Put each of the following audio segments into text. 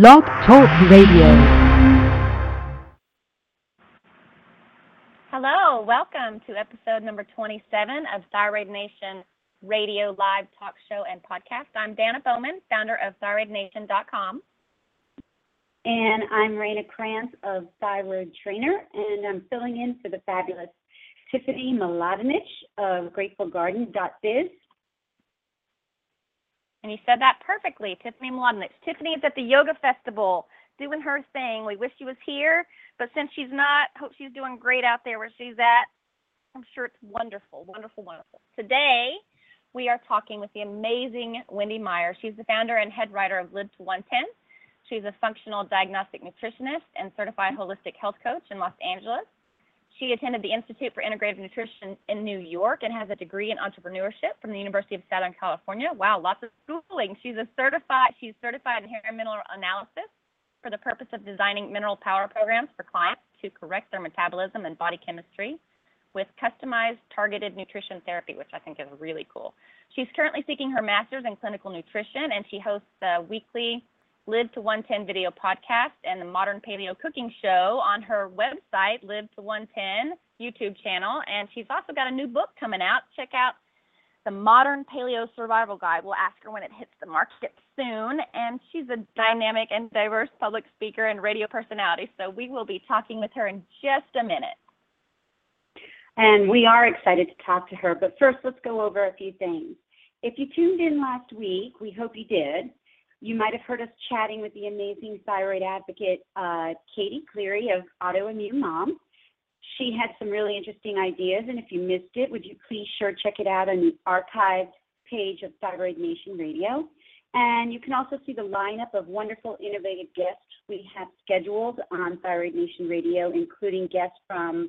Blog Talk Radio. Hello, welcome to episode number 27 of Thyroid Nation Radio Live Talk Show and Podcast. I'm Danna Bowman, founder of ThyroidNation.com. And I'm Raina Kranz of Thyroid Trainer, and I'm filling in for the fabulous Tiffany Mladinich of GratefulGarden.biz. And you said that perfectly, Tiffany Mladinich. Tiffany is at the Yoga Festival doing her thing. We wish she was here, but since she's not, hope she's doing great out there where she's at. I'm sure it's wonderful, wonderful, wonderful. Today, we are talking with the amazing Wendy Meyer. She's the founder and head writer of Live to 110. She's a functional diagnostic nutritionist and certified holistic health coach in Los Angeles. She attended the Institute for Integrative Nutrition in New York and has a degree in entrepreneurship from the University of Southern California. Wow, lots of schooling. She's a certified she's certified in hair mineral analysis for the purpose of designing mineral power programs for clients to correct their metabolism and body chemistry with customized targeted nutrition therapy, which I think is really cool. She's currently seeking her master's in clinical nutrition and she hosts a weekly Live to 110 video podcast and the Modern Paleo Cooking Show on her website, Live to 110 YouTube channel. And she's also got a new book coming out. Check out the Modern Paleo Survival Guide. We'll ask her when it hits the market soon. And she's a dynamic and diverse public speaker and radio personality. So we will be talking with her in just a minute. And we are excited to talk to her. But first, let's go over a few things. If you tuned in last week, we hope you did. You might have heard us chatting with the amazing thyroid advocate, uh, Katie Cleary of Autoimmune Mom. She had some really interesting ideas, and if you missed it, would you please sure check it out on the archived page of Thyroid Nation Radio. And you can also see the lineup of wonderful, innovative guests we have scheduled on Thyroid Nation Radio, including guests from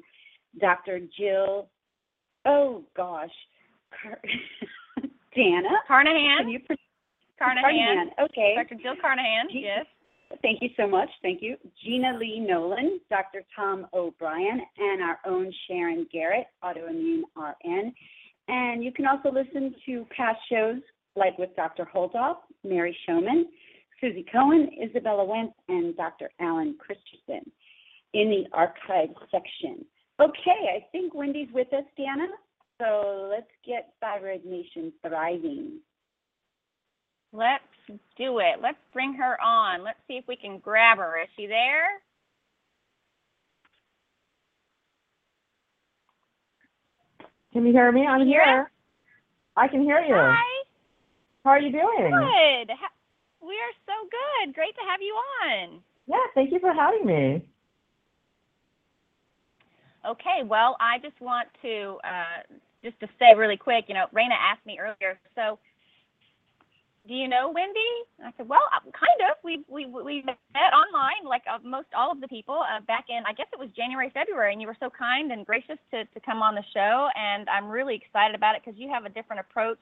Dr. Jill, oh gosh, Danna. Carnahan. Can you Carnahan. Carnahan. Okay. Dr. Jill Carnahan. G- yes. Thank you so much. Thank you. Gena Lee Nolin, Dr. Tom O'Bryan, and our own Sharon Garrett, Autoimmune RN. And you can also listen to past shows like with Dr. Holtorf, Mary Shomon, Suzy Cohen, Izabella Wentz, and Dr. Alan Christianson in the archive section. Okay, I think Wendy's with us, Danna. So let's get Thyroid Nation thriving. Let's do it. Let's bring her on. Let's see if we can grab her. Is she there? Can you hear me? I'm hear here. I can hear you. Hi. How are you doing? Good. We are so good. Great to have you on. Yeah, thank you for having me. Okay, well, I just want to uh, just to say really quick. You know, Raina asked me earlier. So, do you know Wendy? I said, well, uh, kind of. We we we met online, like uh, most all of the people, uh, back in I guess it was January, February, and you were so kind and gracious to to come on the show, and I'm really excited about it because you have a different approach,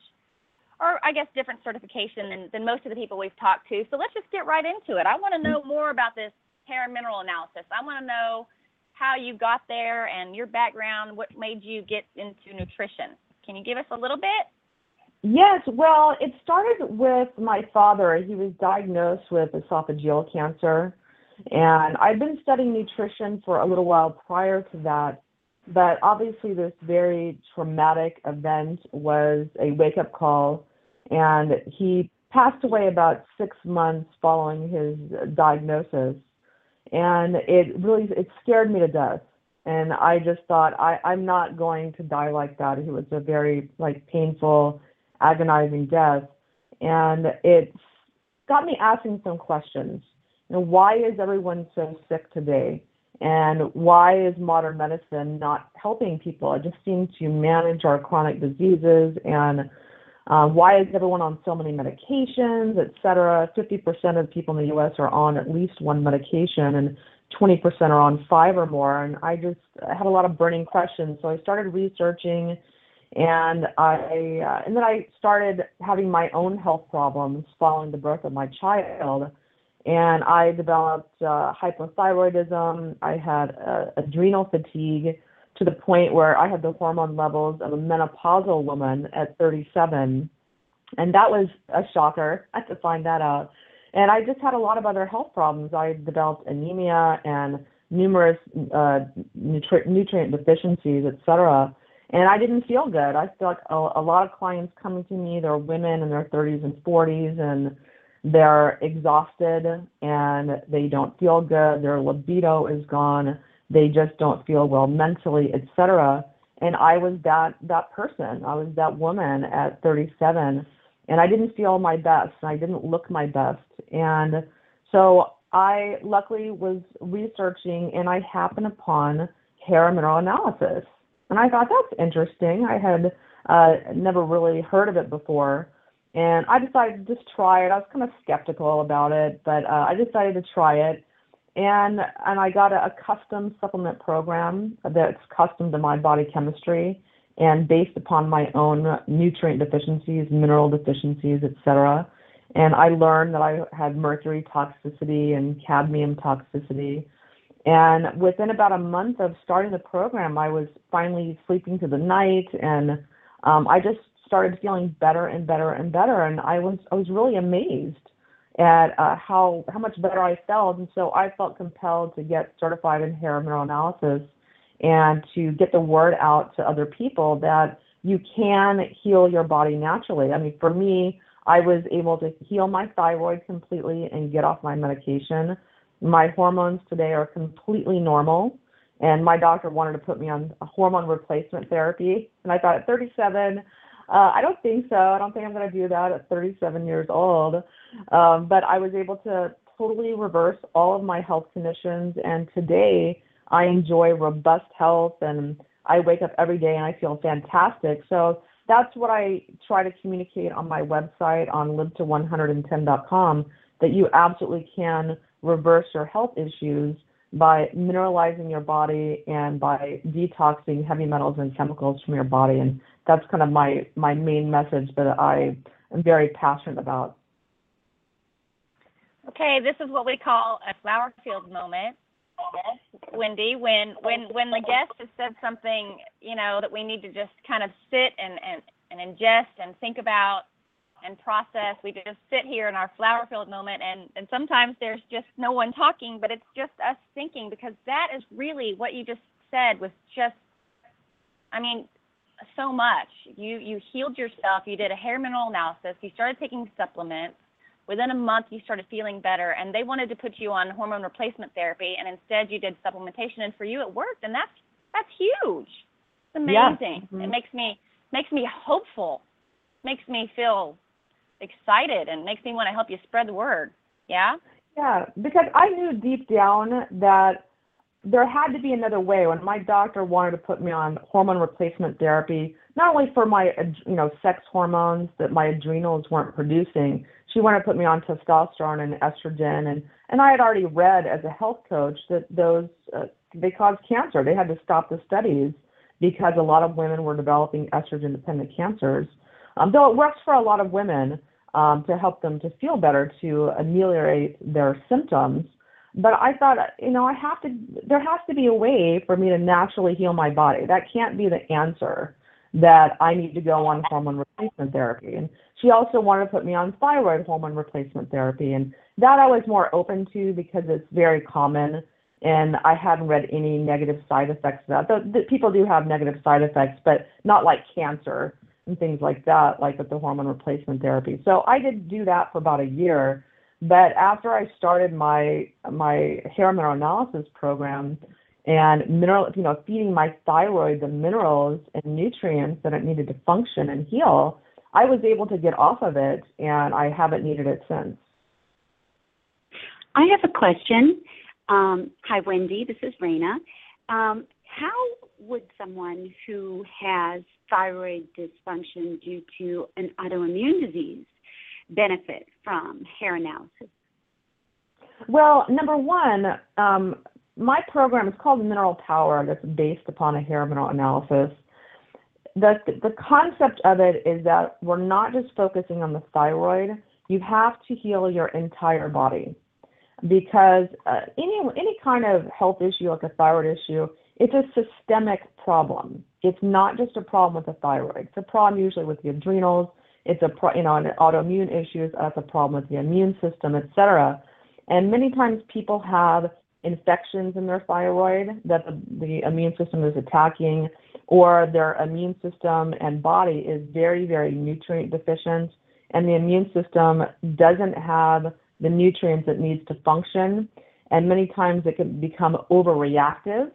or I guess different certification than than most of the people we've talked to. So let's just get right into it. I want to know more about this hair mineral analysis. I want to know how you got there and your background, what made you get into nutrition. Can you give us a little bit? Yes, well, it started with my father. He was diagnosed with esophageal cancer, and I'd been studying nutrition for a little while prior to that. But obviously, this very traumatic event was a wake up call, and he passed away about six months following his diagnosis. And it really it scared me to death. And I just thought I, I'm not going to die like that. It was a very like painful agonizing death. And it got me asking some questions. You know, why is everyone so sick today? And why is modern medicine not helping people? It just seems to manage our chronic diseases. And uh, why is everyone on so many medications, et cetera? 50% of people in the U.S. are on at least one medication, and 20% are on five or more. And I just had a lot of burning questions. So I started researching and I uh, and then I started having my own health problems following the birth of my child, and I developed uh, hypothyroidism. I had uh, adrenal fatigue to the point where I had the hormone levels of a menopausal woman at 37, and that was a shocker. To find that out. and I just had a lot of other health problems. I developed anemia and numerous uh, nutri- nutrient deficiencies, et cetera. And I didn't feel good. I feel like a, a lot of clients coming to me, they're women in their 30s and 40s, and they're exhausted and they don't feel good. Their libido is gone. They just don't feel well mentally, et cetera. And I was that that person. I was that woman at 37 and I didn't feel my best and I didn't look my best. And so I luckily was researching and I happened upon hair mineral analysis. And I thought that's interesting. I had uh, never really heard of it before. And I decided to just try it. I was kind of skeptical about it, but uh, I decided to try it. And and I got a, a custom supplement program that's custom to my body chemistry and based upon my own nutrient deficiencies, mineral deficiencies, etc. And I learned that I had mercury toxicity and cadmium toxicity. And within about a month of starting the program, I was finally sleeping through the night, and um, I just started feeling better and better and better. And I was I was really amazed at uh, how how much better I felt. And so I felt compelled to get certified in hair mineral analysis and to get the word out to other people that you can heal your body naturally. I mean, for me, I was able to heal my thyroid completely and get off my medication. My hormones today are completely normal. And my doctor wanted to put me on a hormone replacement therapy. And I thought at 37, uh, I don't think so. I don't think I'm going to do that at 37 years old. Um, but I was able to totally reverse all of my health conditions. And today, I enjoy robust health and I wake up every day and I feel fantastic. So that's what I try to communicate on my website on liveto110.com that you absolutely can reverse your health issues by mineralizing your body and by detoxing heavy metals and chemicals from your body and that's kind of my my main message that I am very passionate about. Okay, this is what we call a flower field moment. Wendy, when when when the guest has said something, you know, that we need to just kind of sit and and, and ingest and think about and process, we just sit here in our flower field moment and and sometimes there's just no one talking, but it's just us thinking because that is really what you just said was just I mean, so much. You you healed yourself, you did a hair mineral analysis, you started taking supplements Within a month, you started feeling better, and they wanted to put you on hormone replacement therapy, and instead you did supplementation, and for you it worked, and that's that's huge. It's amazing. Yeah. It mm-hmm. makes me makes me hopeful, makes me feel excited, and makes me want to help you spread the word. Yeah. Yeah, because I knew deep down that there had to be another way. When my doctor wanted to put me on hormone replacement therapy, not only for my you know sex hormones that my adrenals weren't producing, she wanted to put me on testosterone and estrogen, and and I had already read as a health coach that those uh, they cause cancer. They had to stop the studies because a lot of women were developing estrogen dependent cancers. Um, though it works for a lot of women um, to help them to feel better, to ameliorate their symptoms. But I thought, you know, I have to, there has to be a way for me to naturally heal my body. That can't be the answer that I need to go on hormone replacement therapy. And she also wanted to put me on thyroid hormone replacement therapy. And that I was more open to because it's very common and I hadn't read any negative side effects of that. The, the, people do have negative side effects, but not like cancer and things like that, like with the hormone replacement therapy. So I did do that for about a year. But after I started my my hair mineral analysis program and mineral, you know, feeding my thyroid the minerals and nutrients that it needed to function and heal, I was able to get off of it, and I haven't needed it since. I have a question. Um, hi, Wendy. This is Raina. Um, how would someone who has thyroid dysfunction due to an autoimmune disease benefit from hair analysis? Well, number one, um, my program is called Mineral Power. That's based upon a hair mineral analysis. The, the concept of it is that we're not just focusing on the thyroid. You have to heal your entire body because uh, any any kind of health issue like a thyroid issue, it's a systemic problem. It's not just a problem with the thyroid. It's a problem usually with the adrenals. it's a pro- you know an autoimmune issues that's a problem with the immune system etc and many times people have infections in their thyroid that the, the immune system is attacking or their immune system and body is very very nutrient deficient and the immune system doesn't have the nutrients it needs to function and many times it can become overreactive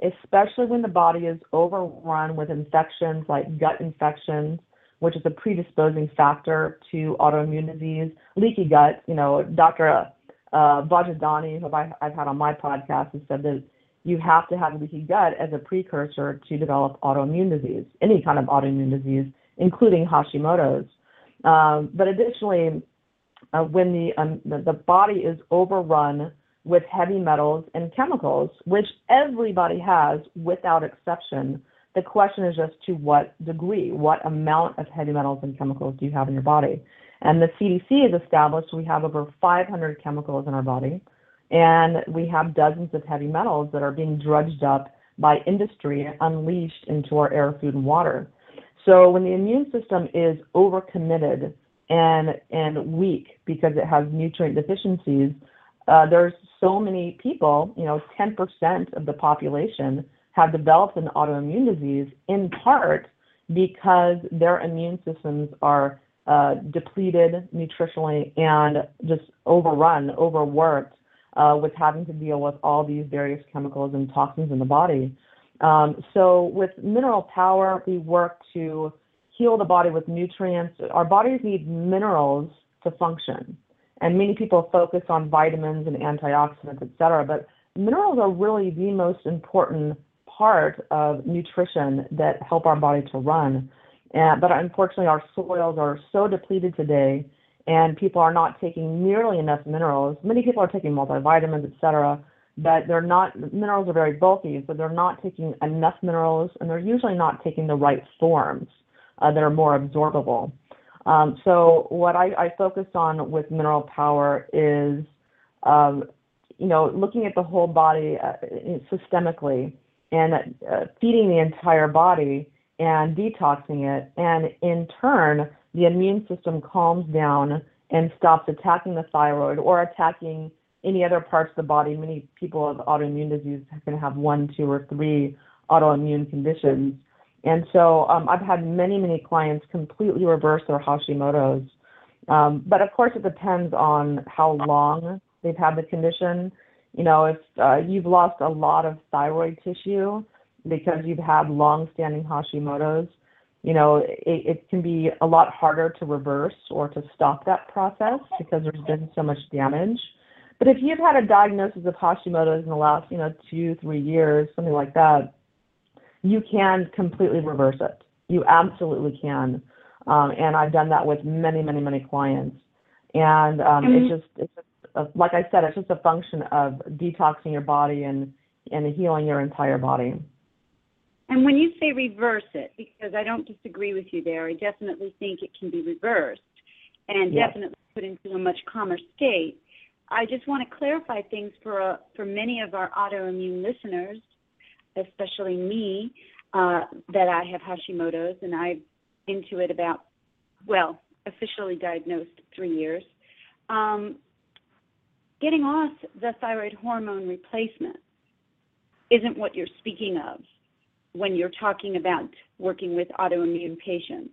especially when the body is overrun with infections like gut infections which is a predisposing factor to autoimmune disease. Leaky gut, you know, Dr. Uh, Vojdani, who I, I've had on my podcast, has said that you have to have leaky gut as a precursor to develop autoimmune disease, any kind of autoimmune disease, including Hashimoto's. Um, but additionally, uh, when the, um, the, the body is overrun with heavy metals and chemicals, which everybody has without exception, the question is just to what degree, what amount of heavy metals and chemicals do you have in your body? And the CDC has established we have over 500 chemicals in our body, and we have dozens of heavy metals that are being drudged up by industry unleashed into our air, food, and water. So when the immune system is overcommitted and and weak because it has nutrient deficiencies, uh, there's so many people, you know, 10% of the population have developed an autoimmune disease in part because their immune systems are uh, depleted nutritionally and just overrun, overworked uh, with having to deal with all these various chemicals and toxins in the body. Um, so with mineral power, we work to heal the body with nutrients. Our bodies need minerals to function. And many people focus on vitamins and antioxidants, et cetera, but minerals are really the most important part of nutrition that help our body to run. And, but unfortunately, our soils are so depleted today, and people are not taking nearly enough minerals. Many people are taking multivitamins, et cetera, but they're not, minerals are very bulky, so they're not taking enough minerals, and they're usually not taking the right forms uh, that are more absorbable. Um, so what I, I, focus on with mineral power is, um, you know, looking at the whole body uh, systemically and uh, feeding the entire body and detoxing it. And in turn, the immune system calms down and stops attacking the thyroid or attacking any other parts of the body. Many people with autoimmune disease can have one, two, or three autoimmune conditions. And so um, I've had many, many clients completely reverse their Hashimoto's. Um, but of course, it depends on how long they've had the condition you know, if uh, you've lost a lot of thyroid tissue because you've had long-standing Hashimoto's, you know, it, it can be a lot harder to reverse or to stop that process because there's been so much damage. But if you've had a diagnosis of Hashimoto's in the last, you know, two, three years, something like that, you can completely reverse it. You absolutely can. Um, and I've done that with many, many, many clients. And um, mm-hmm. it's just it's just like I said, it's just a function of detoxing your body and and healing your entire body. And when you say reverse it, because I don't disagree with you there, I definitely think it can be reversed and yes. definitely put into a much calmer state. I just want to clarify things for uh, for many of our autoimmune listeners, especially me, uh, that I have Hashimoto's and I'm into it about, well, officially diagnosed three years. Um, getting off the thyroid hormone replacement isn't what you're speaking of when you're talking about working with autoimmune patients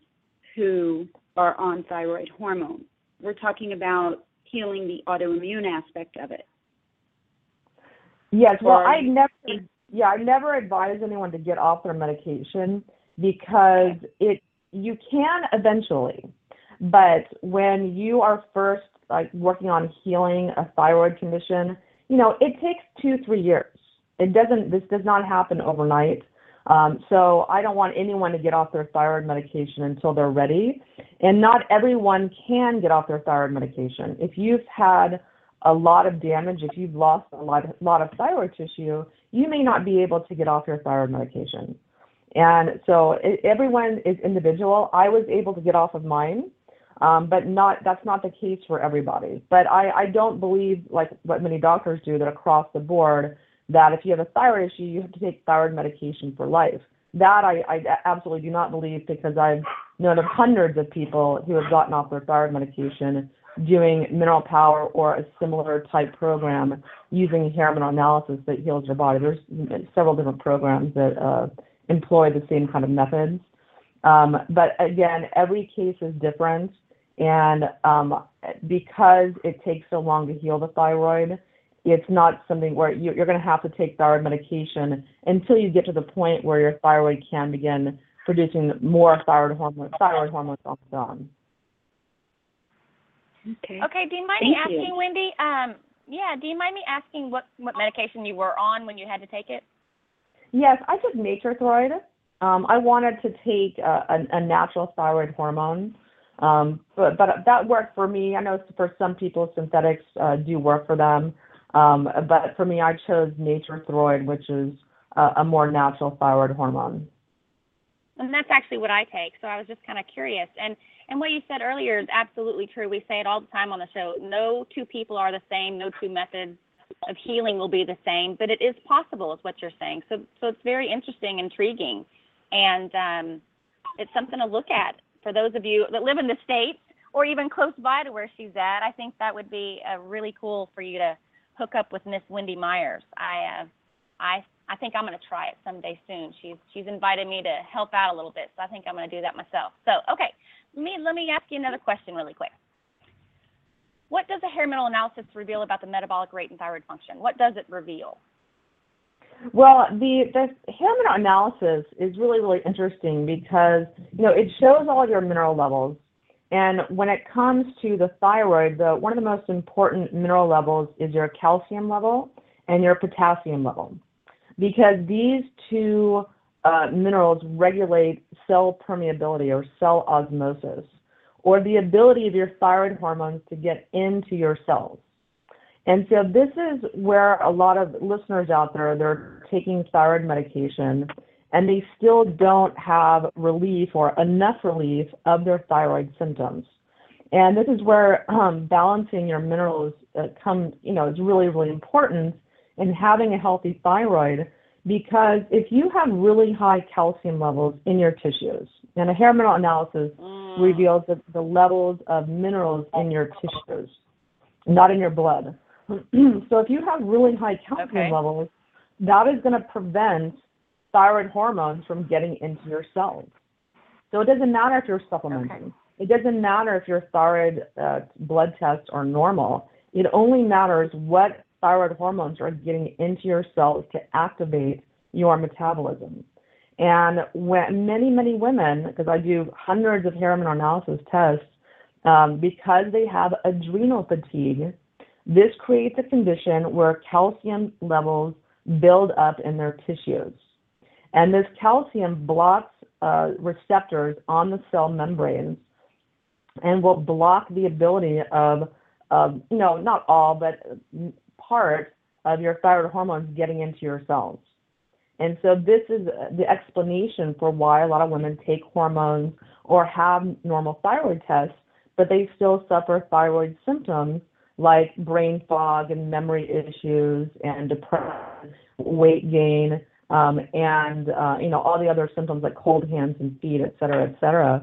who are on thyroid hormone. We're talking about healing the autoimmune aspect of it. Yes, well, I've never, yeah, I never advise anyone to get off their medication because it you can eventually, but when you are first like working on healing a thyroid condition, you know, it takes two, three years. It doesn't, this does not happen overnight. Um, so I don't want anyone to get off their thyroid medication until they're ready. And not everyone can get off their thyroid medication. If you've had a lot of damage, if you've lost a lot, lot of thyroid tissue, you may not be able to get off your thyroid medication. And so it, everyone is individual. I was able to get off of mine um, but not that's not the case for everybody. But I, I don't believe like what many doctors do that across the board that if you have a thyroid issue you have to take thyroid medication for life. that I, I absolutely do not believe because I've known of hundreds of people who have gotten off their thyroid medication doing mineral power or a similar type program using hair mineral analysis that heals your body. There's several different programs that uh, employ the same kind of methods. Um, but again, every case is different. And um, because it takes so long to heal the thyroid, it's not something where you, are going to have to take thyroid medication until you get to the point where your thyroid can begin producing more thyroid hormone, thyroid hormones on its own. Okay. Okay, do you mind Thank me asking, you. Wendy? Um, yeah, do you mind me asking what what medication you were on when you had to take it? Yes, I took Nature-Throid. Um, I wanted to take a, a, a natural thyroid hormone, um, but but that worked for me. I know for some people synthetics uh, do work for them, um, but for me, I chose Nature-Throid, which is a, a more natural thyroid hormone. And that's actually what I take. So I was just kind of curious. And and what you said earlier is absolutely true. We say it all the time on the show. No two people are the same. No two methods of healing will be the same, but it is possible, is what you're saying. So so it's very interesting, intriguing, and um, it's something to look at for those of you that live in the states or even close by to where she's at. I think that would be uh, really cool for you to hook up with Miss Wendy Myers. I uh, I I think I'm going to try it someday soon. She's she's invited me to help out a little bit, so I think I'm going to do that myself. So okay, me let me ask you another question really quick. What does a hair mineral analysis reveal about the metabolic rate and thyroid function? What does it reveal? Well, the the hair mineral analysis is really really interesting because you know it shows all of your mineral levels, and when it comes to the thyroid, the one of the most important mineral levels is your calcium level and your potassium level because these two minerals regulate cell permeability or cell osmosis, or the ability of your thyroid hormones to get into your cells. And so this is where a lot of listeners out there, they're taking thyroid medication and they still don't have relief or enough relief of their thyroid symptoms. And this is where um, balancing your minerals uh, come, you know, is really, really important and having a healthy thyroid because if you have really high calcium levels in your tissues, and a hair mineral analysis Mm. reveals the, the levels of minerals in your tissues, not in your blood. so if you have really high calcium Okay. levels, that is going to prevent thyroid hormones from getting into your cells. So it doesn't matter if you're supplementing. It doesn't matter if your thyroid uh, blood tests are normal. It only matters what thyroid hormones are getting into your cells to activate your metabolism. And when many, many women, because I do hundreds of hair analysis tests, um, because they have adrenal fatigue, this creates a condition where calcium levels build up in their tissues. And this calcium blocks uh, receptors on the cell membranes and will block the ability of, of, you know, not all, but part of your thyroid hormones getting into your cells. And so this is the explanation for why a lot of women take hormones or have normal thyroid tests, but they still suffer thyroid symptoms like brain fog and memory issues and depression, weight gain, um, and uh, you know all the other symptoms like cold hands and feet, et cetera, et cetera.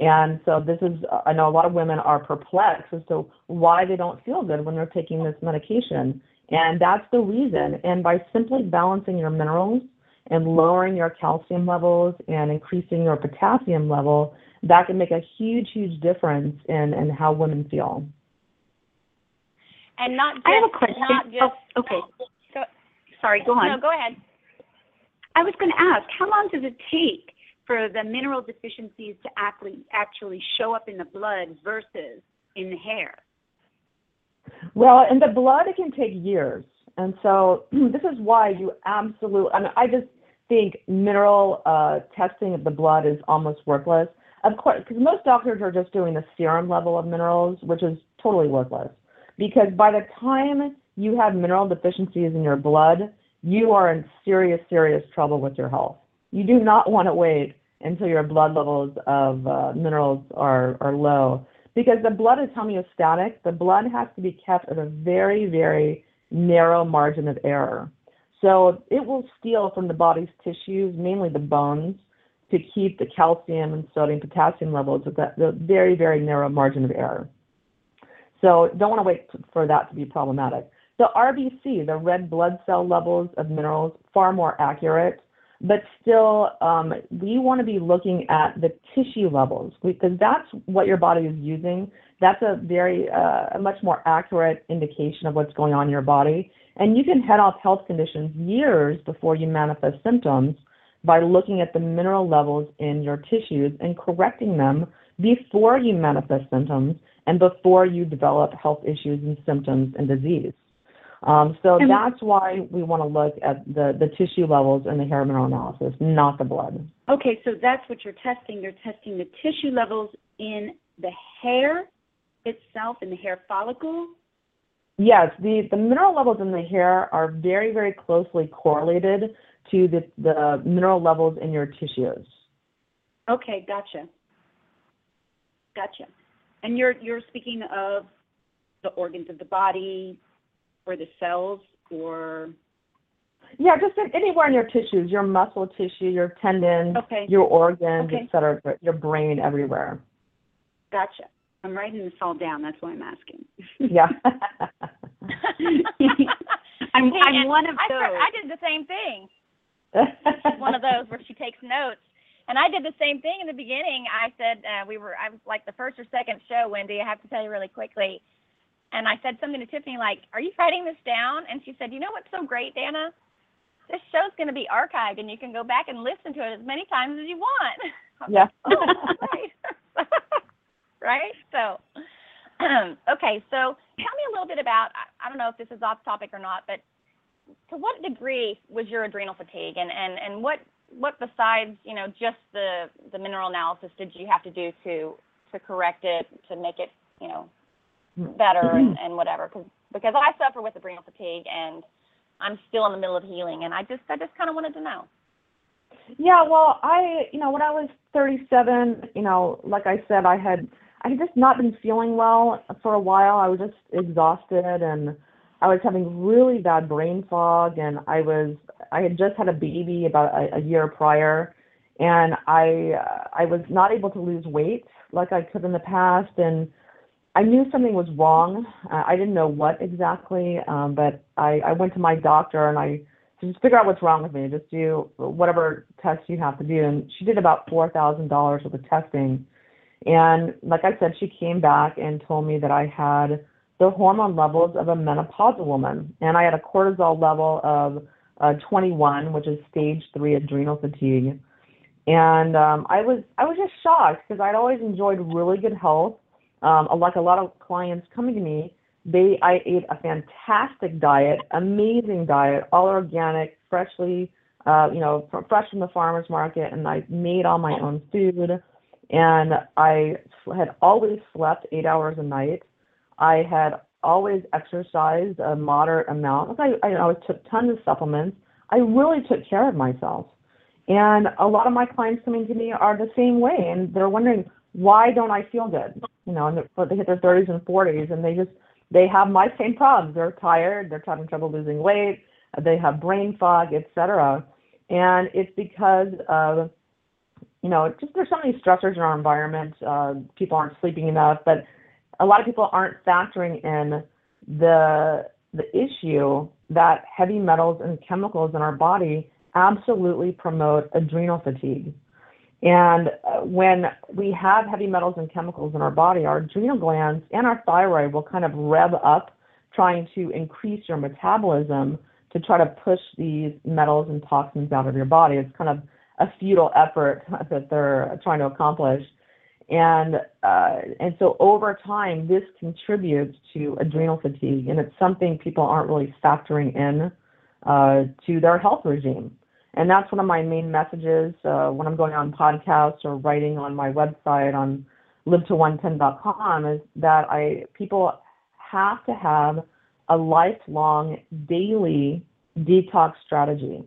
And so this is, I know a lot of women are perplexed as to why they don't feel good when they're taking this medication. And that's the reason. And by simply balancing your minerals and lowering your calcium levels and increasing your potassium level, that can make a huge, huge difference in, in how women feel. And not just I have a question. not just oh, okay. Oh, go- Sorry, go on. no, go ahead. I was going to ask, how long does it take for the mineral deficiencies to actually show up in the blood versus in the hair? Well, in the blood, it can take years. And so this is why you absolutely, I mean, I just think mineral uh, testing of the blood is almost worthless. Of course, because most doctors are just doing the serum level of minerals, which is totally worthless. Because by the time you have mineral deficiencies in your blood, you are in serious, serious trouble with your health. You do not want to wait until your blood levels of uh, minerals are, are low because the blood is homeostatic. The blood has to be kept at a very, very narrow margin of error. So it will steal from the body's tissues, mainly the bones, to keep the calcium and sodium potassium levels at that the very, very narrow margin of error. So don't want to wait for that to be problematic. The RBC, the red blood cell levels of minerals, far more accurate, but still, um, we want to be looking at the tissue levels because that's what your body is using. That's a very, uh, a much more accurate indication of what's going on in your body. And you can head off health conditions years before you manifest symptoms by looking at the mineral levels in your tissues and correcting them before you manifest symptoms and before you develop health issues and symptoms and disease. Um, so and that's why we want to look at the, the tissue levels in the hair mineral analysis, not the blood. Okay, so that's what you're testing. You're testing the tissue levels in the hair itself, in the hair follicle? Yes, the, the mineral levels in the hair are very, very closely correlated to the, the mineral levels in your tissues. Okay, gotcha. Gotcha. And you're you're speaking of the organs of the body or the cells or yeah, just anywhere in your tissues, your muscle tissue, your tendons, okay. your organs, okay. et cetera, your brain, everywhere. Gotcha. I'm writing this all down. That's why I'm asking. yeah. I'm, I'm one of I, those. I did the same thing. one of those where she takes notes. And I did the same thing in the beginning. I said uh, we were I was like the first or second show, Wendy. I have to tell you really quickly. And I said something to Tiffany like, "Are you writing this down?" And she said, "You know what's so great, Danna? This show's going to be archived, and you can go back and listen to it as many times as you want." Yeah. Like, oh, right. right. So, um, okay. So, tell me a little bit about. I, I don't know if this is off topic or not, but to what degree was your adrenal fatigue, and and and what what besides you know just the the mineral analysis did you have to do to to correct it to make it you know better and, and whatever because because I suffer with adrenal fatigue and I'm still in the middle of healing and I just I just kind of wanted to know. Yeah, well, I you know when I was 37, you know, like I said, I had I had just not been feeling well for a while. I was just exhausted and I was having really bad brain fog and I was I had just had a baby about a, a year prior and I uh, I was not able to lose weight like I could in the past and I knew something was wrong. Uh, I didn't know what exactly, um, but I, I went to my doctor and I to just figure out what's wrong with me. Just do whatever tests you have to do. And she did about four thousand dollars worth of testing. And like I said, she came back and told me that I had the hormone levels of a menopausal woman, and I had a cortisol level of uh, 21, which is stage three adrenal fatigue. And um, I was I was just shocked because I'd always enjoyed really good health. Um, like a lot of clients coming to me, they I ate a fantastic diet, amazing diet, all organic, freshly, uh, you know, fr- fresh from the farmers market, and I made all my own food. And I had always slept eight hours a night. I had always exercised a moderate amount. I, I always took tons of supplements. I really took care of myself. And a lot of my clients coming to me are the same way, and they're wondering why don't I feel good? You know, and they hit their 30s and 40s, and they just they have my same problems. They're tired, they're having trouble losing weight, they have brain fog, etc. And it's because of you know, just there's so many stressors in our environment. Uh, people aren't sleeping enough, but a lot of people aren't factoring in the the issue that heavy metals and chemicals in our body absolutely promote adrenal fatigue. And uh, when we have heavy metals and chemicals in our body, our adrenal glands and our thyroid will kind of rev up, trying to increase your metabolism to try to push these metals and toxins out of your body. It's kind of a futile effort that they're trying to accomplish. And uh, and so over time, this contributes to adrenal fatigue, and it's something people aren't really factoring in uh, to their health regime. And that's one of my main messages uh, when I'm going on podcasts or writing on my website on live110.com is that I people have to have a lifelong daily detox strategy.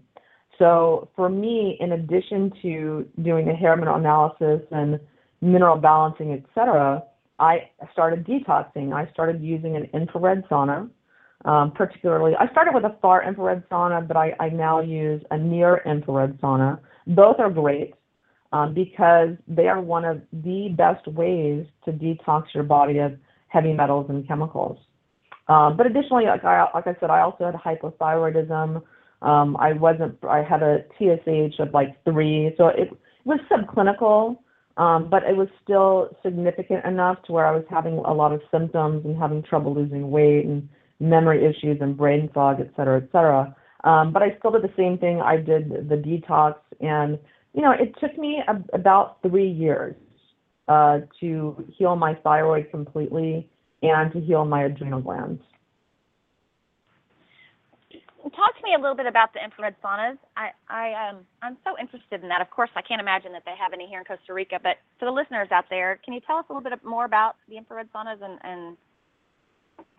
So for me, in addition to doing the hair mineral analysis and mineral balancing, etc., I started detoxing. I started using an infrared sauna. Um, particularly, I started with a far infrared sauna, but I, I now use a near infrared sauna. Both are great um, because they are one of the best ways to detox your body of heavy metals and chemicals. Um, but additionally, like I, like I said, I also had hypothyroidism. Um, I wasn't, I had a TSH of like three, so it was subclinical, um, but it was still significant enough to where I was having a lot of symptoms and having trouble losing weight and memory issues and brain fog, et cetera, et cetera. Um, but I still did the same thing. I did the detox, and you know, it took me about three years uh, to heal my thyroid completely and to heal my adrenal glands. Talk to me a little bit about the infrared saunas. I, I, um, I'm so interested in that. Of course, I can't imagine that they have any here in Costa Rica, but for the listeners out there, can you tell us a little bit more about the infrared saunas and, and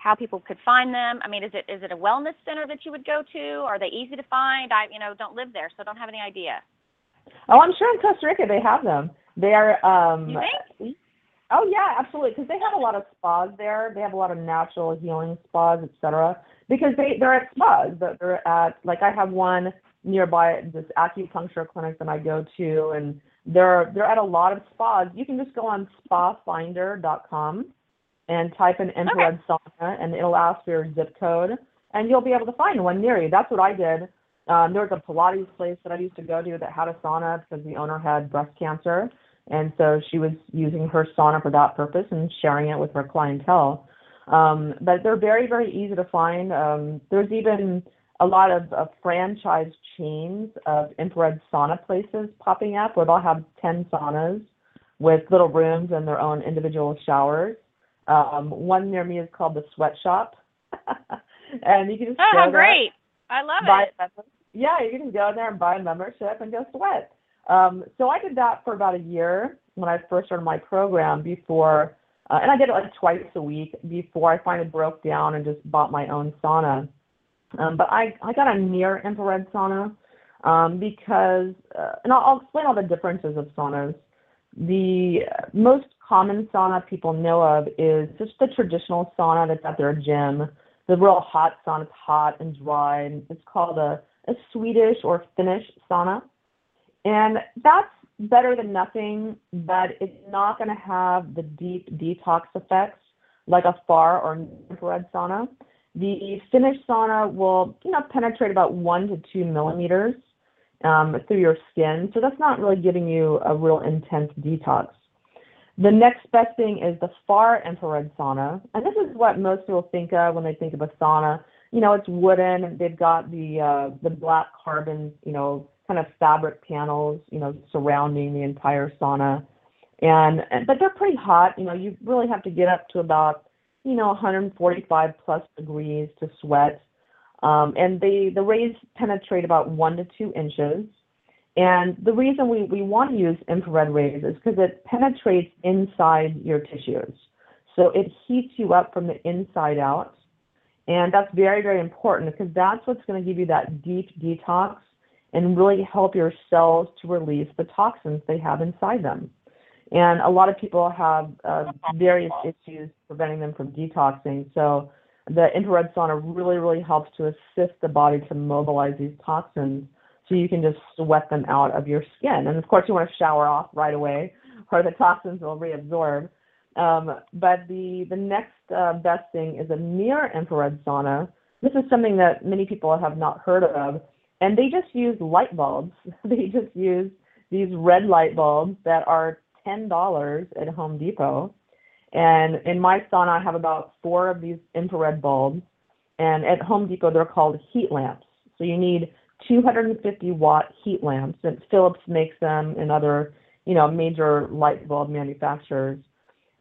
how people could find them? I mean, is it is it a wellness center that you would go to? Are they easy to find? I, you know, don't live there, so don't have any idea. Oh, I'm sure in Costa Rica they have them. They are. Um, you think? Oh yeah, absolutely. Because they have a lot of spas there. They have a lot of natural healing spas, etc. Because they they're at spas. They're at like I have one nearby this acupuncture clinic that I go to, and they're they're at a lot of spas. You can just go on spafinder.com and type in infrared okay. sauna, and it'll ask for your zip code, and you'll be able to find one near you. That's what I did. Um, there was a Pilates place that I used to go to that had a sauna because the owner had breast cancer and so she was using her sauna for that purpose and sharing it with her clientele. Um, but they're very, very easy to find. Um, there's even a lot of, of franchise chains of infrared sauna places popping up where they'll have 10 saunas with little rooms and their own individual showers. Um, one near me is called the Sweat Shop. and you can just oh, go great. I love buy, it. Yeah, you can go in there and buy a membership and go sweat. Um, so I did that for about a year when I first started my program before, uh, and I did it like twice a week before I finally broke down and just bought my own sauna. Um, but I, I got a near infrared sauna um, because, uh, and I'll, I'll explain all the differences of saunas. The most common sauna people know of is just the traditional sauna that's at their gym. The real hot sauna, it's hot and dry, and it's called a, a Swedish or Finnish sauna. And that's better than nothing, but it's not going to have the deep detox effects like a far or infrared sauna. The Finnish sauna will, you know, penetrate about one to two millimeters um, through your skin, so that's not really giving you a real intense detox. The next best thing is the far infrared sauna, and this is what most people think of when they think of a sauna. You know, it's wooden. And they've got the uh, the black carbon, you know, kind of fabric panels, you know, surrounding the entire sauna. And, but they're pretty hot. You know, you really have to get up to about, you know, 145 plus degrees to sweat. Um, and they, the rays penetrate about one to two inches. And the reason we, we want to use infrared rays is because it penetrates inside your tissues. So it heats you up from the inside out. And that's very, very important because that's what's going to give you that deep detox and really help your cells to release the toxins they have inside them. And a lot of people have uh, various issues preventing them from detoxing. So the infrared sauna really, really helps to assist the body to mobilize these toxins so you can just sweat them out of your skin. And of course, you want to shower off right away or the toxins will reabsorb. Um, but the, the next uh, best thing is a near infrared sauna. This is something that many people have not heard of and they just use light bulbs. They just use these red light bulbs that are $10 at Home Depot. And in my sauna, I have about four of these infrared bulbs. And at Home Depot, they're called heat lamps. So you need 250 watt heat lamps. And Philips makes them and other, you know, major light bulb manufacturers.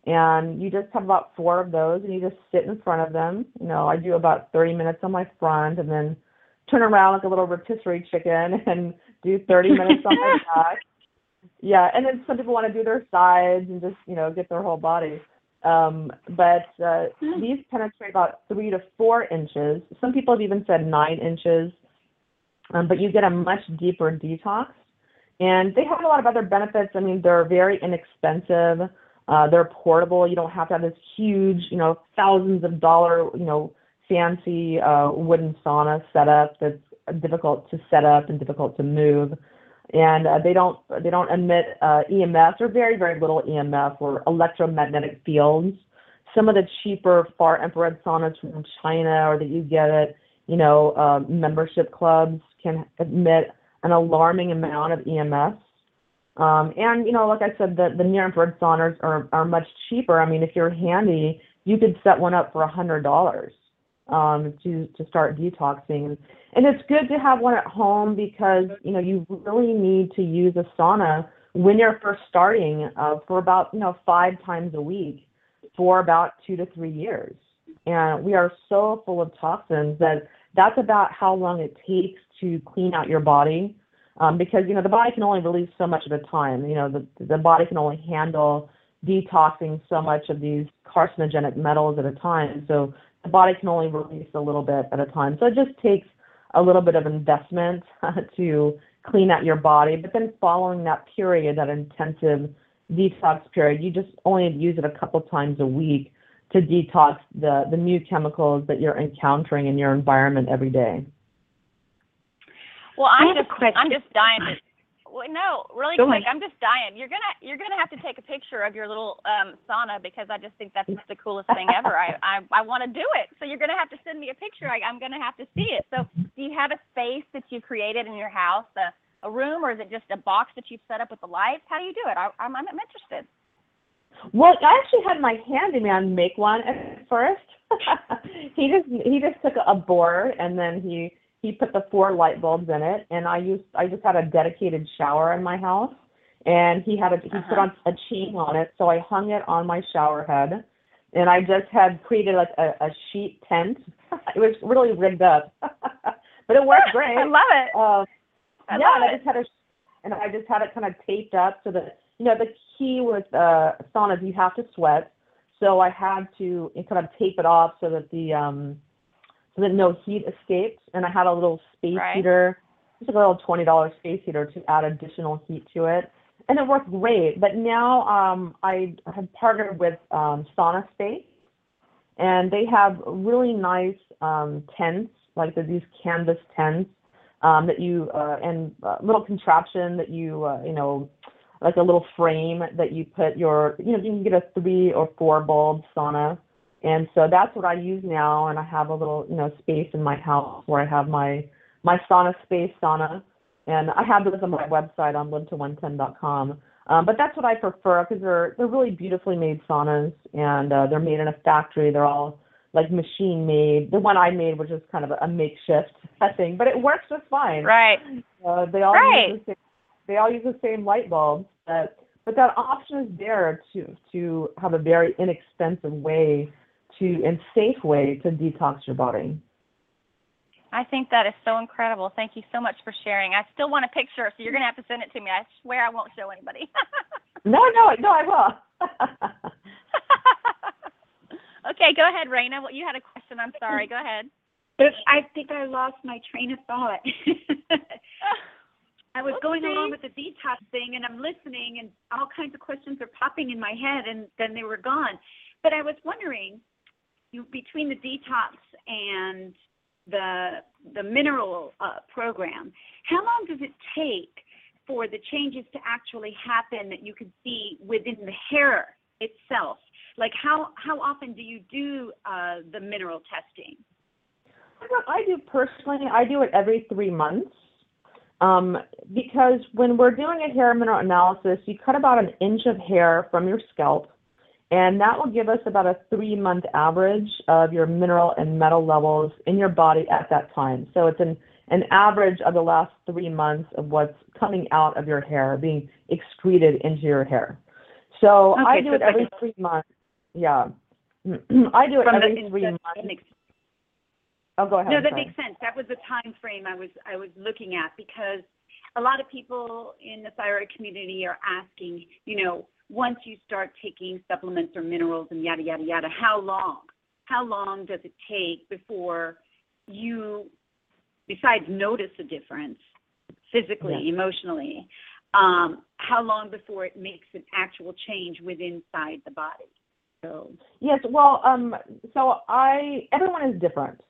And you just have about four of those and you just sit in front of them. You know, I do about 30 minutes on my front and then turn around like a little rotisserie chicken and do 30 minutes on my back. Yeah, and then some people want to do their sides and just you know get their whole body. Um, but uh, mm-hmm. these penetrate about three to four inches. Some people have even said nine inches. Um, but you get a much deeper detox, and they have a lot of other benefits. I mean, they're very inexpensive. Uh, they're portable. You don't have to have this huge, you know, thousands of dollar, you know, fancy uh, wooden sauna setup that's difficult to set up and difficult to move. And uh, they don't they don't emit uh, EMF or very very little EMF or electromagnetic fields. Some of the cheaper far infrared saunas from China or that you get at you know uh, membership clubs can emit an alarming amount of EMFs. Um, and you know, like I said, the, the near infrared saunas are, are much cheaper. I mean, if you're handy, you could set one up for a hundred dollars um, to to start detoxing. And it's good to have one at home because you know you really need to use a sauna when you're first starting uh, for about you know five times a week for about two to three years. And we are so full of toxins that that's about how long it takes to clean out your body. Um, because you know the body can only release so much at a time. You know the the body can only handle detoxing so much of these carcinogenic metals at a time. So the body can only release a little bit at a time. So it just takes a little bit of investment to clean out your body. But then following that period, that intensive detox period, you just only use it a couple times a week to detox the, the new chemicals that you're encountering in your environment every day. Well, I'm just. I'm just dying to well, no, really Go quick. ahead. I'm just dying. You're gonna you're gonna have to take a picture of your little um, sauna because I just think that's the coolest thing ever. I I, I want to do it. So you're gonna have to send me a picture. I, I'm gonna have to see it. So do you have a space that you created in your house, a, a room, or is it just a box that you've set up with the lights? How do you do it? I, I'm I'm interested. Well, I actually had my handyman make one at first. he just he just took a board and then he he put the four light bulbs in it, and I used I just had a dedicated shower in my house, and he had a he put Uh-huh. on a chain on it, so I hung it on my shower head, and I just had created like a, a sheet tent. it was really rigged up, but it worked great. I love it. Uh, I yeah, love and I just had a, and I just had it kind of taped up so that you know the key with uh, saunas you have to sweat, so I had to kind of tape it off so that the um, so that no heat escaped, and I had a little space Right. heater, just a little twenty dollar space heater to add additional heat to it, and it worked great. But now um, I have partnered with um, SaunaSpace, and they have really nice um, tents, like the, these canvas tents um, that you uh, and uh, little contraption that you uh, you know like a little frame that you put your you know you can get a three or four bulb sauna and so that's what I use now and I have a little you know space in my house where I have my my sauna space sauna. And I have those on my website on live110.com um, but that's what I prefer because they're they're really beautifully made saunas and uh, they're made in a factory. They're all like machine made. The one I made was just kind of a, a makeshift thing but it works just fine. Right. uh, they all Right. use the same, they all use the same light bulbs, but but that option is there to to have a very inexpensive way to and safe way to detox your body. I think that is so incredible. Thank you so much for sharing. I still want a picture, so you're gonna have to send it to me. I swear I won't show anybody. No, no, no, I will. okay, go ahead, Raina. What you had a question? I'm sorry. Go ahead. I think I lost my train of thought. I was going along with the detox thing and I'm listening and all kinds of questions are popping in my head and then they were gone. But I was wondering, you between the detox and the the mineral uh, program, how long does it take for the changes to actually happen that you could see within the hair itself? Like how how often do you do uh, the mineral testing? I do personally, I do it every three months. Um, because when we're doing a hair mineral analysis, you cut about an inch of hair from your scalp, and that will give us about a three month average of your mineral and metal levels in your body at that time. So it's an, an average of the last three months of what's coming out of your hair, being excreted into your hair. So I do so it it's like every three months. Yeah. I do it From every the, three months. makes- Oh, go ahead. No, that makes sense. That was the time frame I was I was looking at because a lot of people in the thyroid community are asking, you know, once you start taking supplements or minerals and yada yada yada, how long? How long does it take before you, besides notice a difference physically, Yeah. emotionally, um, how long before it makes an actual change within inside the body? So, Yes, well, um, so I everyone is different.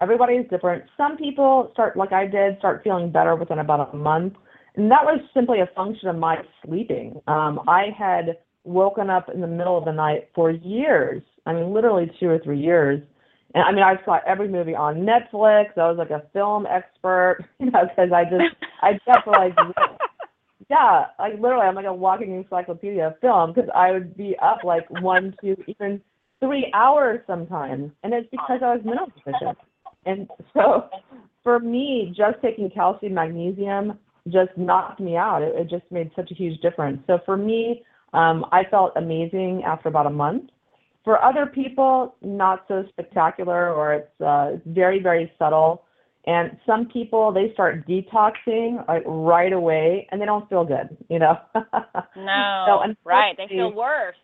Everybody is different. Some people start like I did, start feeling better within about a month, and that was simply a function of my sleeping. Um, I had woken up in the middle of the night for years. I mean, literally two or three years. And I mean, I saw every movie on Netflix. I was like a film expert, you know, because I just I definitely like yeah, like literally, I'm like a walking encyclopedia of film because I would be up like one, two, even three hours sometimes, and it's because I was mineral deficient. And so, for me, just taking calcium, magnesium just knocked me out. It, it just made such a huge difference. So for me, um, I felt amazing after about a month. For other people, not so spectacular, or it's uh, it's very, very subtle. And some people they start detoxing like right away, and they don't feel good. You know. No, so right. They feel worse.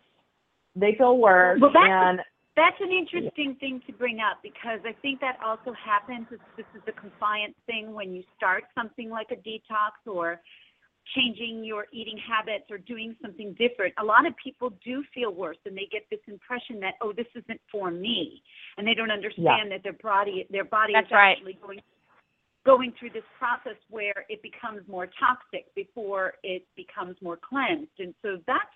They feel worse, Well, that's- and That's an interesting thing to bring up because I think that also happens. This, this is a compliance thing when you start something like a detox or changing your eating habits or doing something different. A lot of people do feel worse and they get this impression that oh this isn't for me and they don't understand that their body their body That's is right. actually going going through this process where it becomes more toxic before it becomes more cleansed. And so that's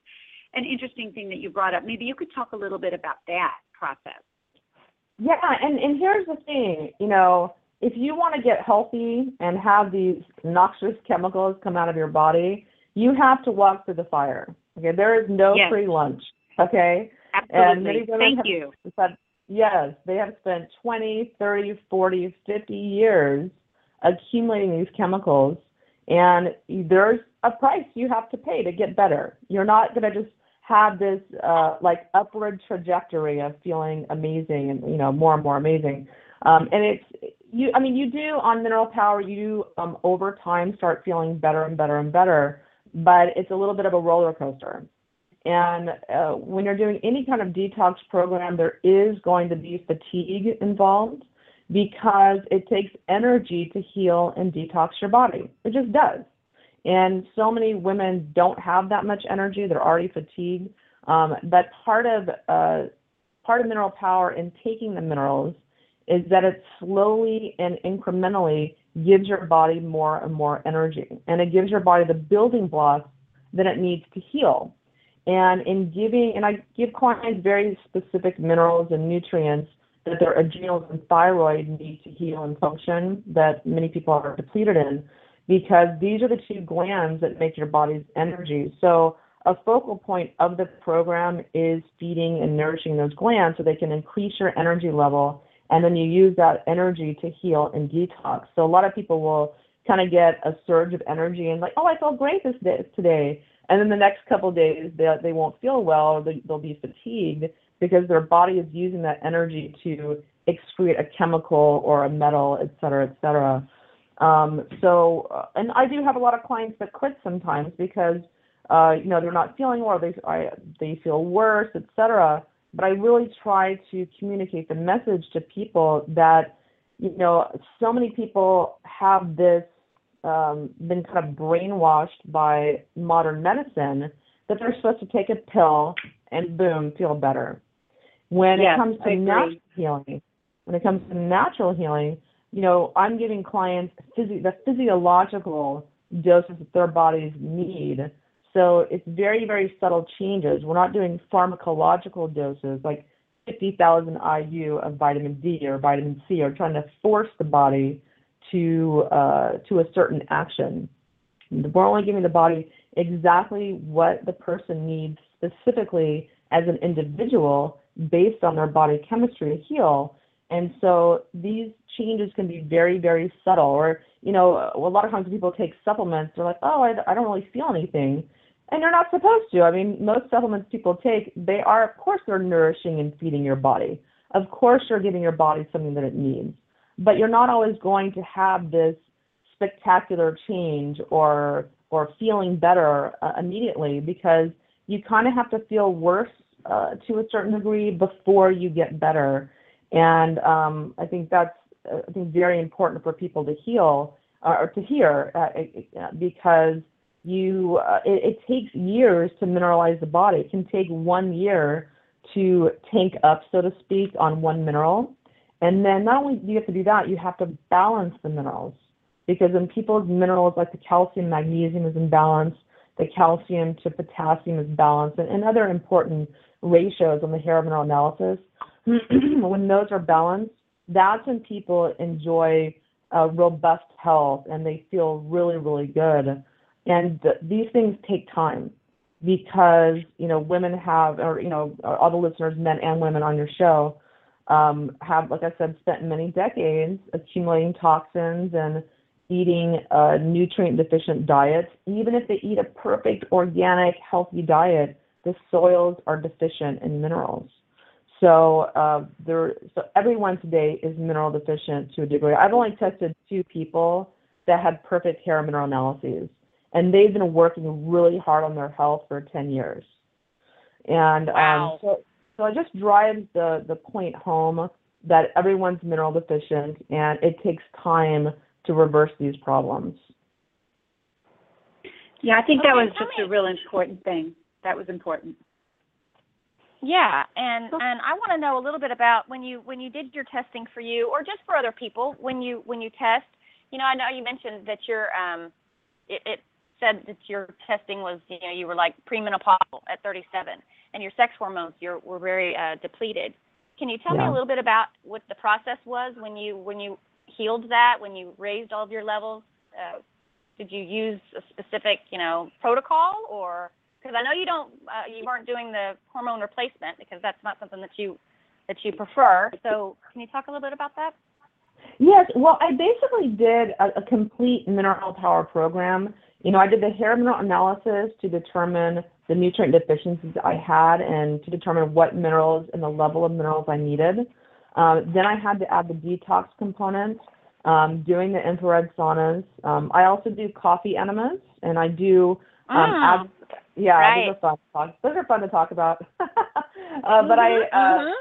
an interesting thing that you brought up. Maybe you could talk a little bit about that process. Yeah, and and here's the thing, you know, if you want to get healthy and have these noxious chemicals come out of your body, you have to walk through the fire. Okay, there is no Yes. free lunch. Okay, Absolutely. many women Thank have- you. yes, they have spent 20, 30, 40, 50 years accumulating these chemicals, and there's a price you have to pay to get better. You're not going to just have this uh, like upward trajectory of feeling amazing and you know more and more amazing. Um, and it's you. I mean, you do on Mineral Power. You um, over time start feeling better and better and better, but it's a little bit of a roller coaster. And uh, when you're doing any kind of detox program, there is going to be fatigue involved because it takes energy to heal and detox your body. It just does. And so many women don't have that much energy; they're already fatigued. Um, but part of uh, part of mineral power in taking the minerals is that it slowly and incrementally gives your body more and more energy, and it gives your body the building blocks that it needs to heal. And in giving, and I give clients very specific minerals and nutrients that their adrenals and thyroid need to heal and function that many people are depleted in because these are the two glands that make your body's energy. So a focal point of the program is feeding and nourishing those glands so they can increase your energy level and then you use that energy to heal and detox. So a lot of people will kind of get a surge of energy and like, oh, I felt great this day today. And then the next couple of days they they won't feel well or they, they'll be fatigued because their body is using that energy to excrete a chemical or a metal, et cetera, et cetera. Um, so, uh, and I do have a lot of clients that quit sometimes because, uh, you know, they're not feeling well, they I, they feel worse, et cetera. But I really try to communicate the message to people that, you know, so many people have this um, been kind of brainwashed by modern medicine that they're supposed to take a pill and boom, feel better. When Yes, it comes to natural healing, when it comes to natural healing, you know, I'm giving clients the physiological doses that their bodies need. So it's very, very subtle changes. We're not doing pharmacological doses like 50,000 IU of vitamin D or vitamin C or trying to force the body to uh, to a certain action. We're only giving the body exactly what the person needs specifically as an individual based on their body chemistry to heal. And so these changes can be very, very subtle. Or, you know, a lot of times people take supplements, they're like, oh, I, I don't really feel anything. And you're not supposed to. I mean, most supplements people take, they are, of course, they're nourishing and feeding your body. Of course, you're giving your body something that it needs. But you're not always going to have this spectacular change or or feeling better uh, immediately because you kind of have to feel worse uh, to a certain degree before you get better. And um, I think that's uh, I think very important for people to heal uh, or to hear uh, uh, because you uh, it, it takes years to mineralize the body. It can take one year to tank up, so to speak, on one mineral. And then not only do you have to do that, you have to balance the minerals because in people's minerals, like the calcium, magnesium is imbalanced, the calcium to potassium is balanced, and, and other important ratios on the hair mineral analysis. when those are balanced, that's when people enjoy uh, robust health and they feel really, really good. And th- these things take time because you know women have, or you know, all the listeners, men and women on your show, um, have, like I said, spent many decades accumulating toxins and eating a nutrient deficient diet. Even if they eat a perfect organic healthy diet, the soils are deficient in minerals. So uh, there, so everyone today is mineral deficient to a degree. I've only tested two people that had perfect hair mineral analyses, and they've been working really hard on their health for 10 years. And wow. um, so, so it just drives the the point home that everyone's mineral deficient, and it takes time to reverse these problems. Yeah, I think that was just me- a real important thing. That was important. Yeah, and and I want to know a little bit about when you when you did your testing for you or just for other people when you when you test. You know, I know you mentioned that your um, it, it said that your testing was you know you were like premenopausal at 37, and your sex hormones you were very uh, depleted. Can you tell me a little bit about what the process was when you when you healed that when you raised all of your levels? Uh, did you use a specific you know protocol or because I know you don't, uh, you weren't doing the hormone replacement because that's not something that you that you prefer. So, can you talk a little bit about that? Yes, well, I basically did a, a complete mineral power program. You know, I did the hair mineral analysis to determine the nutrient deficiencies I had and to determine what minerals and the level of minerals I needed. Um, then I had to add the detox component, um, doing the infrared saunas. Um, I also do coffee enemas, and I do um, ad- yeah, Right. those are fun to talk. Those are fun to talk about. uh, but I Mhm, uh, mhm.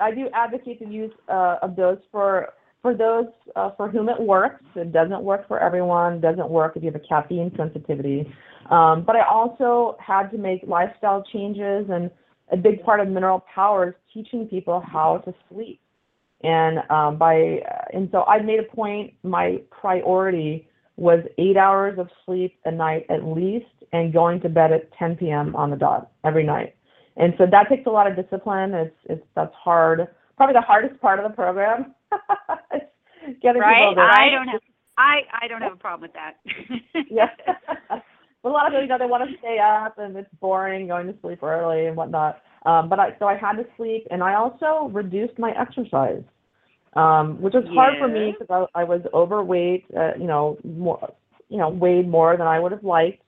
I do advocate the use uh, of those for for those uh, for whom it works. It doesn't work for everyone. It doesn't work if you have a caffeine sensitivity. Um, but I also had to make lifestyle changes, and a big part of Mineral Power is teaching people how to sleep. And um, by and so I made a point. My priority was eight hours of sleep a night at least, and going to bed at 10 p.m. on the dot every night. And so that takes a lot of discipline. It's it's that's hard. Probably the hardest part of the program. Getting Right, people to I don't have I I don't have a problem with that. yeah. but a lot of people, you know, they want to stay up and it's boring going to sleep early and whatnot. Um, but I so I had to sleep and I also reduced my exercise, um, which was hard for me because I, I was overweight. Uh, you know, more, you know, weighed more than I would have liked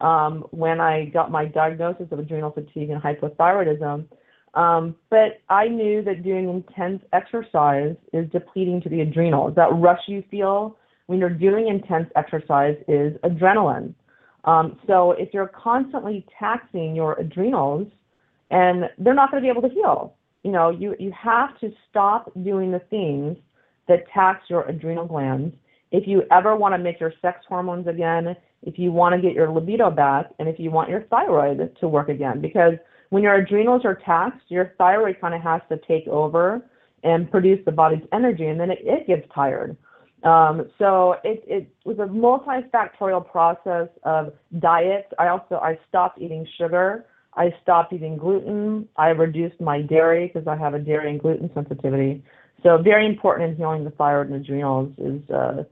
um, when I got my diagnosis of adrenal fatigue and hypothyroidism. Um, but I knew that doing intense exercise is depleting to the adrenals. That rush you feel when you're doing intense exercise is adrenaline. Um, so if you're constantly taxing your adrenals, and they're not going to be able to heal. You know, you you have to stop doing the things that tax your adrenal glands if you ever want to make your sex hormones again, if you want to get your libido back, and if you want your thyroid to work again. Because when your adrenals are taxed, your thyroid kind of has to take over and produce the body's energy, and then it, it gets tired. Um, so it, it was a multifactorial process of diet. I also I stopped eating sugar. I stopped eating gluten. I reduced my dairy because I have a dairy and gluten sensitivity. So very important in healing the thyroid and adrenals is uh,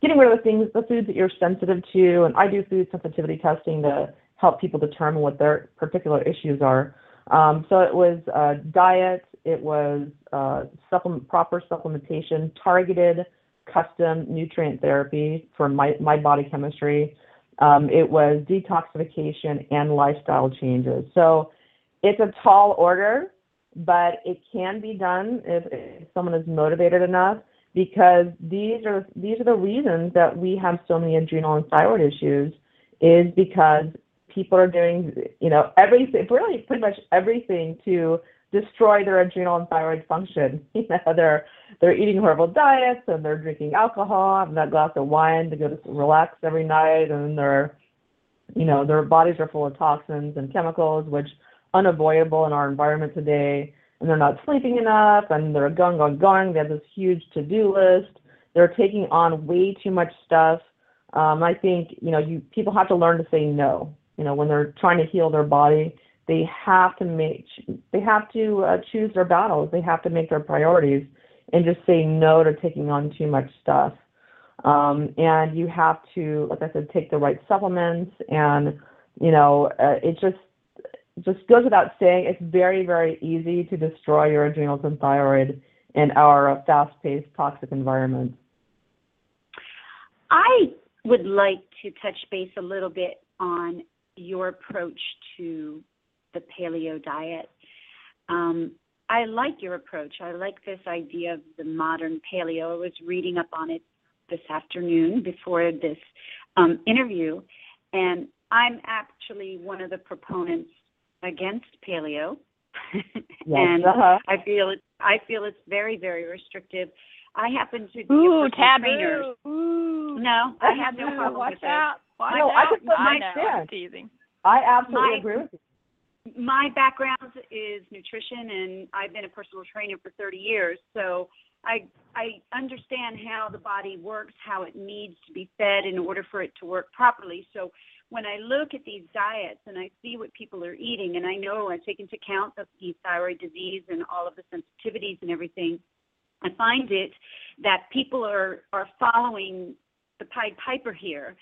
getting rid of the things, the foods that you're sensitive to. And I do food sensitivity testing to help people determine what their particular issues are. Um, so it was uh, diet, it was uh, supplement, proper supplementation, targeted custom nutrient therapy for my, my body chemistry. Um, it was detoxification and lifestyle changes. So it's a tall order, but it can be done if, if someone is motivated enough because these are these are the reasons that we have so many adrenal and thyroid issues is because people are doing you know everything really pretty much everything to destroy their adrenal and thyroid function. You know, they're they're eating horrible diets and they're drinking alcohol, having that glass of wine to go to relax every night, and they're you know their bodies are full of toxins and chemicals which unavoidable in our environment today. And they're not sleeping enough, and they're going, going, going. They have this huge to-do list. They're taking on way too much stuff. Um, I think you know, you people have to learn to say no. You know, when they're trying to heal their body, they have to make they have to uh, choose their battles. They have to make their priorities and just say no to taking on too much stuff. Um, and you have to, like I said, take the right supplements. And you know, uh, it just just goes without saying, it's very very easy to destroy your adrenals and thyroid in our fast-paced toxic environment. I would like to touch base a little bit on your approach to the paleo diet. Um, I like your approach. I like this idea of the modern paleo. I was reading up on it this afternoon before this um, interview, and I'm actually one of the proponents against paleo. Yes, and uh-huh. I feel it. I feel it's very, very restrictive. I happen to be Ooh, a personal trainer. Ooh. No, I have no Taboo. problem Watch with this. out. Watch No, I just put I my know. I'm teasing. I absolutely My- agree with you. my background is nutrition and I've been a personal trainer for 30 years so I I understand how the body works how it needs to be fed in order for it to work properly so when I look at these diets and I see what people are eating and I know I take into account the, thyroid disease and all of the sensitivities and everything I find it that people are are following the Pied Piper here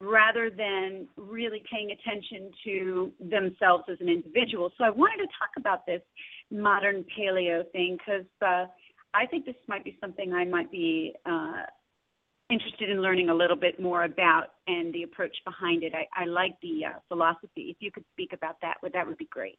rather than really paying attention to themselves as an individual. So I wanted to talk about this modern paleo thing because uh, I think this might be something I might be uh, interested in learning a little bit more about and the approach behind it. I, I like the uh, philosophy. If you could speak about that, would that would be great.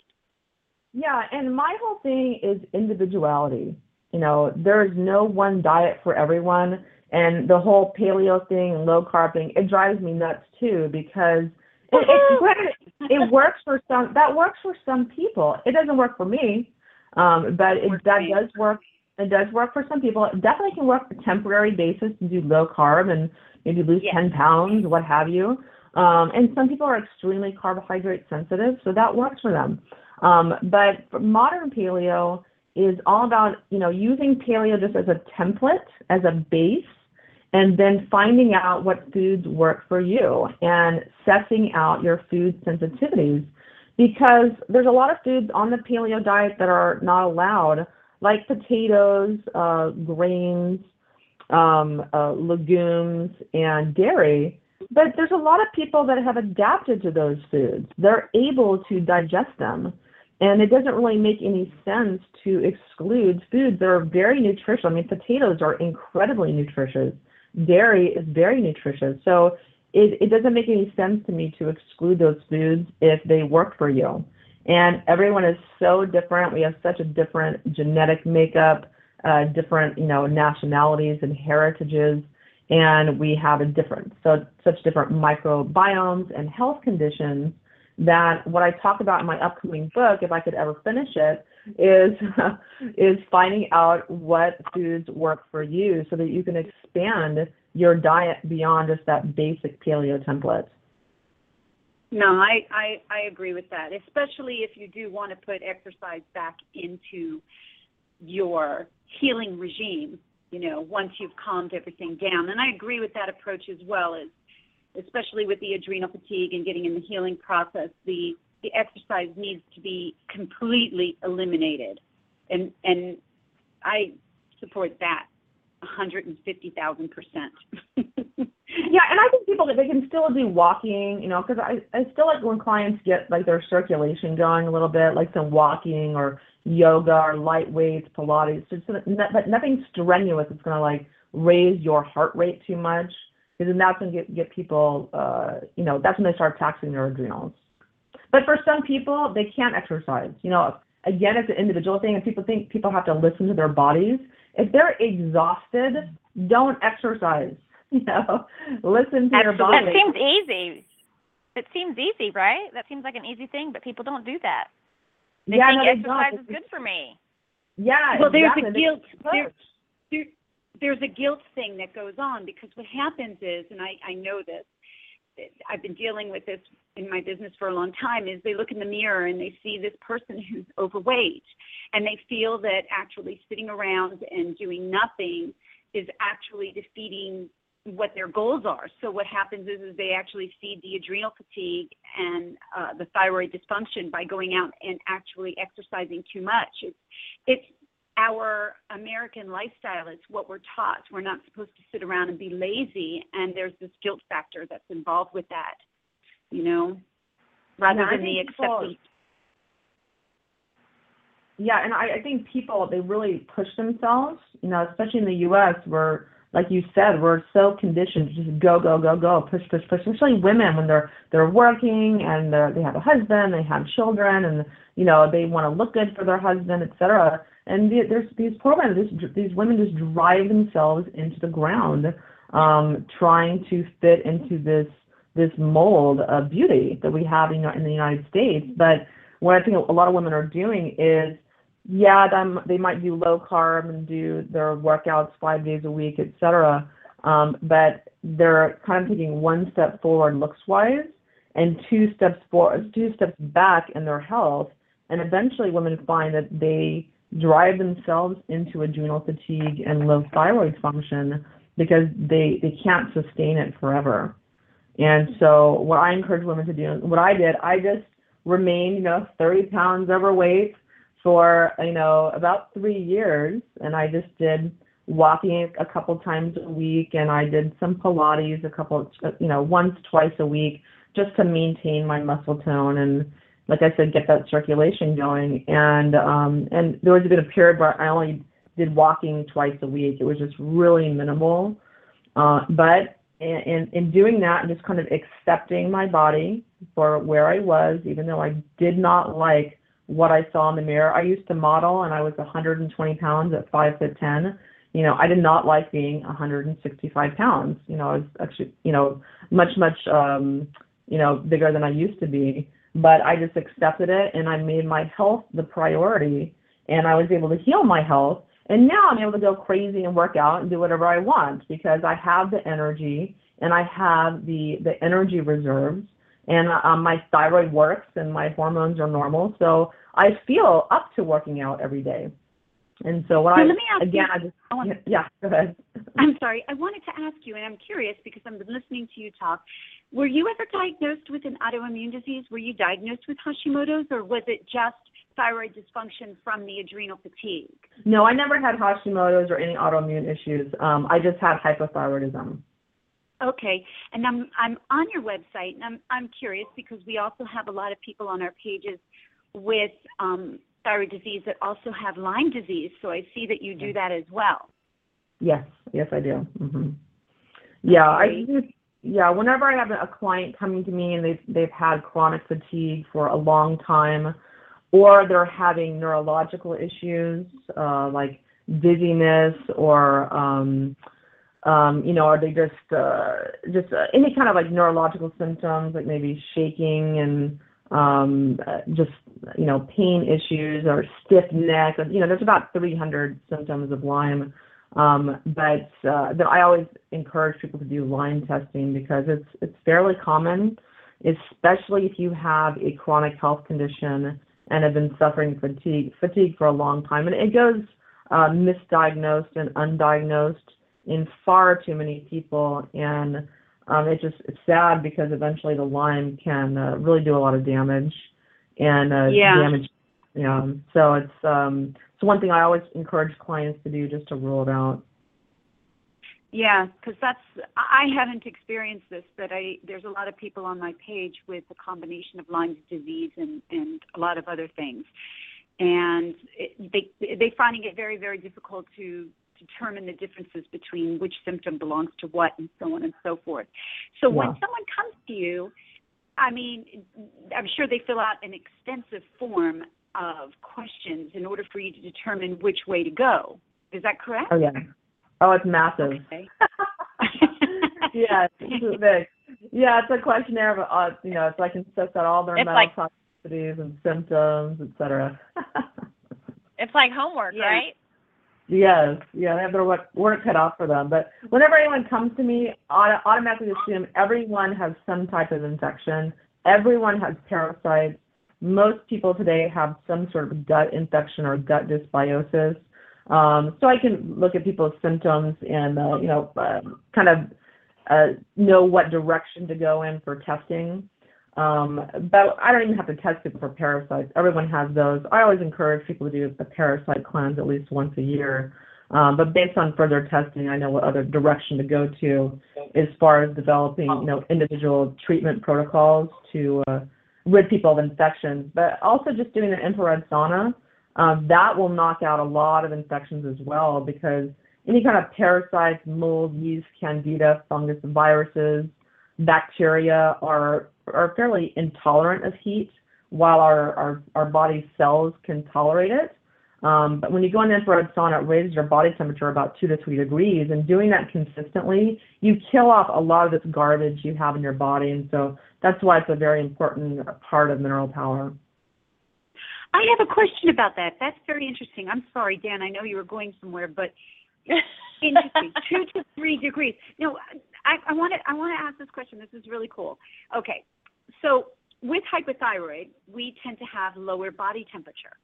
Yeah, and my whole thing is individuality. You know, there is no one diet for everyone, and the whole paleo thing and low carb thing, it drives me nuts too because it, good. It works for some. That works for some people. It doesn't work for me, um, but it that does work. It does work for some people. It definitely can work on a temporary basis to do low carb and maybe lose Yes. 10 pounds, what have you. Um, and some people are extremely carbohydrate sensitive, so that works for them. Um, but for modern paleo is all about, you know, using paleo just as a template, as a base, and then finding out what foods work for you and sussing out your food sensitivities. Because there's a lot of foods on the paleo diet that are not allowed, like potatoes, uh, grains, um, uh, legumes, and dairy. But there's a lot of people that have adapted to those foods. They're able to digest them. And it doesn't really make any sense to exclude foods that are very nutritious. I mean, potatoes are incredibly nutritious. Dairy is very nutritious. So it, it doesn't make any sense to me to exclude those foods if they work for you. And everyone is so different. We have such a different genetic makeup, uh, different, you know, nationalities and heritages, and we have a different, so such different microbiomes and health conditions that what I talk about in my upcoming book, if I could ever finish it, is is finding out what foods work for you so that you can expand your diet beyond just that basic paleo template. No, I, agree with that, especially if you do want to put exercise back into your healing regime, you know, once you've calmed everything down. And I agree with that approach as well as especially with the adrenal fatigue and getting in the healing process, the the exercise needs to be completely eliminated. And and I support that 150,000%. Yeah, and I think people they can still do walking, you know, because I I still like when clients get like their circulation going a little bit, like some walking or yoga or light weights, Pilates, just but nothing strenuous. It's gonna like raise your heart rate too much, because then that's gonna get get people, uh, you know, that's when they start taxing their adrenals. But for some people, they can't exercise. You know, again, it's an individual thing, and people think people have to listen to their bodies. If they're exhausted, don't exercise. You know, listen to your Absolutely. body. That seems easy. It seems easy, right? That seems like an easy thing, but people don't do that. They yeah, think no, they exercise don't. is good for me. Yeah, well, there's exactly. a guilt push. there, there, there's a guilt thing that goes on because what happens is, and I, I know this, I've been dealing with this in my business for a long time is they look in the mirror and they see this person who's overweight and they feel that actually sitting around and doing nothing is actually defeating what their goals are. So what happens is, is they actually feed the adrenal fatigue and uh, the thyroid dysfunction by going out and actually exercising too much. It's it's our American lifestyle. It's what we're taught. We're not supposed to sit around and be lazy, and there's this guilt factor that's involved with that. You know, rather than the accepting. Yeah, and I, I think people they really push themselves, you know, especially in the US where like you said, we're so conditioned to just go, go, go, go, push, push, push. Especially women when they're they're working and they're, they have a husband, they have children, and you know they want to look good for their husband, etc. And the, there's these programs, this, these women just drive themselves into the ground, um, trying to fit into this this mold of beauty that we have in, in the United States. But what I think a lot of women are doing is yeah, them, they might do low carb and do their workouts five days a week, et cetera. Um, but they're kind of taking one step forward looks wise and two steps forward, two steps back in their health. And eventually women find that they drive themselves into adrenal fatigue and low thyroid function because they, they can't sustain it forever. And so what I encourage women to do, what I did, I just remained, you know, 30 pounds overweight for you know about three years and i just did walking a couple times a week and i did some pilates a couple you know once twice a week just to maintain my muscle tone and like i said get that circulation going. And um and there was a bit of period where i only did walking twice a week. It was just really minimal. Uh but in, in, in doing that and just kind of accepting my body for where i was even though i did not like what I saw in the mirror. I used to model and I was 120 pounds at five foot ten. You know, I did not like being 165 pounds. You know, I was actually, you know, much, much, um, you know, bigger than I used to be. But I just accepted it and I made my health the priority and I was able to heal my health. And now I'm able to go crazy and work out and do whatever I want because I have the energy and I have the, the energy reserves and um, my thyroid works and my hormones are normal. So I feel up to working out every day. And so what Now, I let me ask again, you- I just I want- yeah, go ahead. I'm sorry. I wanted to ask you, and I'm curious because I've been listening to you talk. Were you ever diagnosed with an autoimmune disease? Were you diagnosed with Hashimoto's, or was it just thyroid dysfunction from the adrenal fatigue? No, I never had Hashimoto's or any autoimmune issues. Um, I just had hypothyroidism. Okay, and I'm I'm on your website, and I'm I'm curious because we also have a lot of people on our pages with um, thyroid disease that also have Lyme disease. So I see that you do that as well. Yes, yes, I do. hmm Yeah, I. Yeah, whenever I have a client coming to me and they've they've had chronic fatigue for a long time, or they're having neurological issues uh, like dizziness or um, um, you know, are they just uh, just uh, any kind of like neurological symptoms, like maybe shaking and um, uh, just you know pain issues or stiff neck. You know, there's about 300 symptoms of Lyme. Um, but uh, I always encourage people to do Lyme testing because it's it's fairly common, especially if you have a chronic health condition and have been suffering fatigue fatigue for a long time, and it goes uh, misdiagnosed and undiagnosed in far too many people, and um, it just it's sad because eventually the Lyme can uh, really do a lot of damage and uh, Yeah. damage. Yeah, so it's um, it's one thing I always encourage clients to do just to rule it out. Yeah, because that's I I haven't experienced this, but I there's a lot of people on my page with a combination of Lyme disease and and a lot of other things, and it, they they finding it very very difficult to determine the differences between which symptom belongs to what and so on and so forth. So when someone comes to you, I mean, I'm sure they fill out an extensive form of questions in order for you to determine which way to go. Is that correct? Oh yeah. Oh, it's massive. Okay. yeah, it's big. Yeah, it's a questionnaire of uh, you know, so I can suss out all their It's mental like- toxicities and symptoms, et cetera. It's like homework, Yeah. right? Yes, yeah, they have their work, work cut off for them. But whenever anyone comes to me, I automatically assume everyone has some type of infection. Everyone has parasites. Most people today have some sort of gut infection or gut dysbiosis. Um, so I can look at people's symptoms and, uh, you know, uh, kind of uh, know what direction to go in for testing. Um, but I don't even have to test people for parasites. Everyone has those. I always encourage people to do a parasite cleanse at least once a year. Um, but based on further testing, I know what other direction to go to as far as developing, you know, individual treatment protocols to uh, rid people of infections. But also just doing an infrared sauna, um, that will knock out a lot of infections as well because any kind of parasites, mold, yeast, candida, fungus, viruses, bacteria are are fairly intolerant of heat, while our our, our body cells can tolerate it. Um, but when you go in infrared sauna, it raises your body temperature about two to three degrees, and doing that consistently, you kill off a lot of this garbage you have in your body, and so that's why it's a very important part of mineral power. I have a question about that. That's very interesting. I'm sorry, Dan. I know you were going somewhere, but interesting. two to three degrees. No, I want to I want to ask this question. This is really cool. Okay, so with hypothyroid, we tend to have lower body temperature.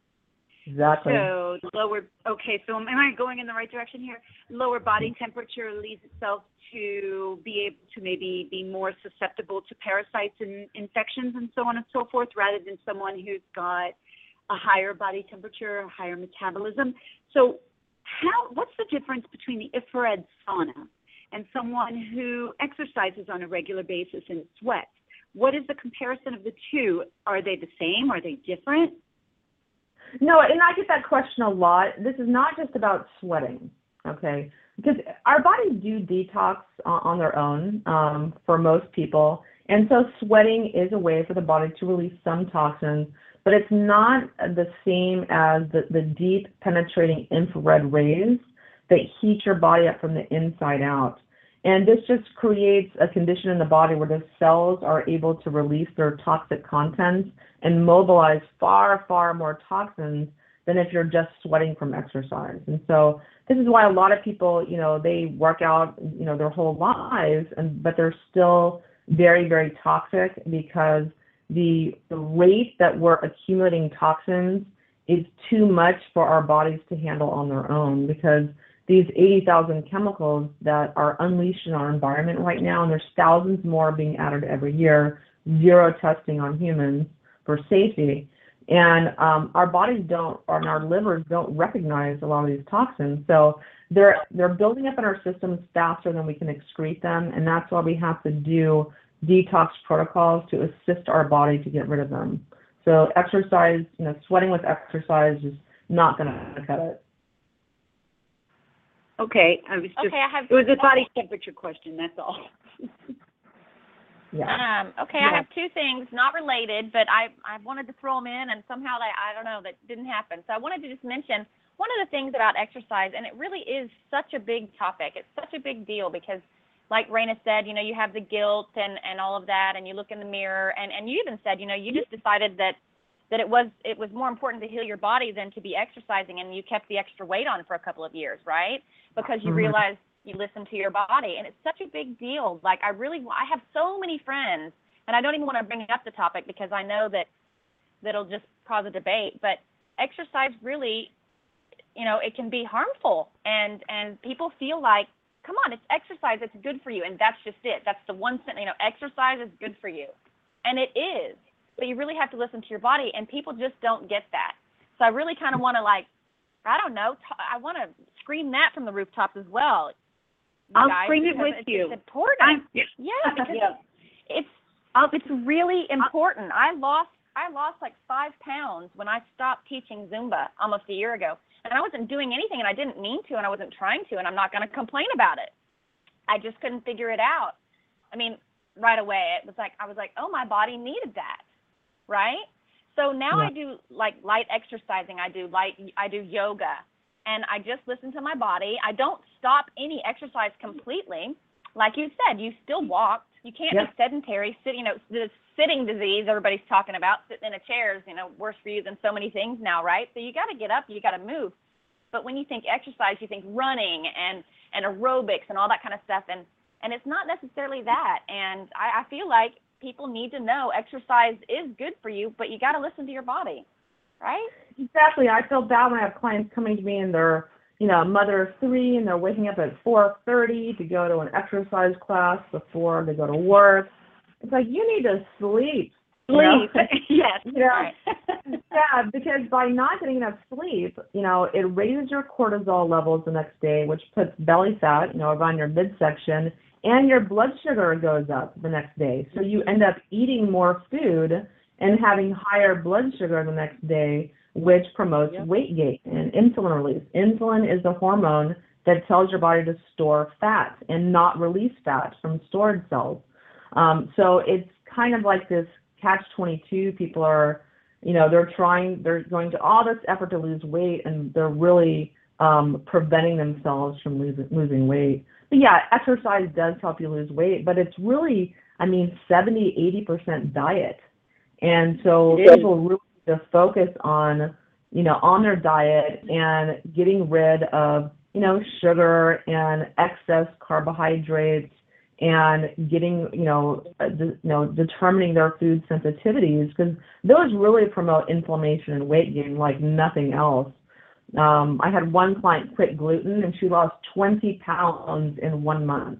Exactly. So lower. Okay, so am I going in the right direction here? Lower body temperature leads itself to be able to maybe be more susceptible to parasites and infections and so on and so forth, rather than someone who's got a higher body temperature, a higher metabolism. So, how? What's the difference between the infrared sauna and someone who exercises on a regular basis and sweats? What is the comparison of the two? Are they the same? Are they different? No, and I get that question a lot. This is not just about sweating, okay? Because our bodies do detox on their own um, for most people. And so sweating is a way for the body to release some toxins, but it's not the same as the, the deep penetrating infrared rays that heat your body up from the inside out. And this just creates a condition in the body where the cells are able to release their toxic contents and mobilize far, far more toxins than if you're just sweating from exercise. And so this is why a lot of people, you know, they work out, you know, their whole lives, and but they're still very, very toxic because the, the rate that we're accumulating toxins is too much for our bodies to handle on their own because these 80,000 chemicals that are unleashed in our environment right now, and there's thousands more being added every year, zero testing on humans for safety. And um, our bodies don't, and our livers don't recognize a lot of these toxins. So they're, they're building up in our systems faster than we can excrete them. And that's why we have to do detox protocols to assist our body to get rid of them. So exercise, you know, sweating with exercise is not going to cut it. Okay, I was just, Okay, I have. it was a body temperature question, that's all. Yeah. Um, okay, I have two things, not related, but I, I wanted to throw them in and somehow they, I don't know, that didn't happen. So I wanted to just mention one of the things about exercise, and it really is such a big topic. It's such a big deal because like Raina said, you know, you have the guilt and, and all of that, and you look in the mirror, and, and you even said, you know, you just decided that that it was it was more important to heal your body than to be exercising, and you kept the extra weight on for a couple of years, right? Because you Mhm. realized you listen to your body, and it's such a big deal. Like I really, I have so many friends, and I don't even want to bring up the topic because I know that that'll just cause a debate. But exercise really, you know, it can be harmful, and and people feel like, come on, it's exercise, it's good for you, and that's just it. That's the one sentence, you know, exercise is good for you, and it is. But you really have to listen to your body, and people just don't get that. So I really kind of want to like, I don't know, t- I want to scream that from the rooftops as well. I'll guys, scream it with it's, you. It's important. I'm, yeah, because Yeah. it's it's really important. I lost I lost like five pounds when I stopped teaching Zumba almost a year ago, and I wasn't doing anything, and I didn't mean to, and I wasn't trying to, and I'm not going to complain about it. I just couldn't figure it out. I mean, right away it was like I was like, oh, my body needed that, right? So now Yeah. I do like light exercising. I do light I do yoga, and I just listen to my body. I don't stop any exercise completely. Like you said, you still walk. You can't Yeah. be sedentary. Sit, you know, the sitting disease everybody's talking about, sitting in a chair is, you know, worse for you than so many things now, right? So you got to get up. You got to move. but when you think exercise, you think running and and aerobics and all that kind of stuff, and and it's not necessarily that. And I, I feel like people need to know exercise is good for you, but you got to listen to your body, right? Exactly. I feel bad when I have clients coming to me and they're, you know, a mother of three and they're waking up at 4:30 to go to an exercise class before they go to work. It's like you need to sleep. you know? Sleep. yes. You know? Right. yeah, because by not getting enough sleep, you know, it raises your cortisol levels the next day, which puts belly fat, you know, around your midsection, and your blood sugar goes up the next day. So you end up eating more food and having higher blood sugar the next day, which promotes Yep. weight gain and insulin release. Insulin is the hormone that tells your body to store fat and not release fat from stored cells. Um, so it's kind of like this catch 22. People are, you know, they're trying, they're going to all this effort to lose weight and they're really um, preventing themselves from losing, losing weight. But yeah, exercise does help you lose weight, but it's really, I mean, 70, 80% diet. And so people really need to focus on, you know, on their diet and getting rid of, you know, sugar and excess carbohydrates and getting, you know, uh, de- you know, determining their food sensitivities because those really promote inflammation and weight gain like nothing else. Um, I had one client quit gluten and she lost 20 pounds in one month.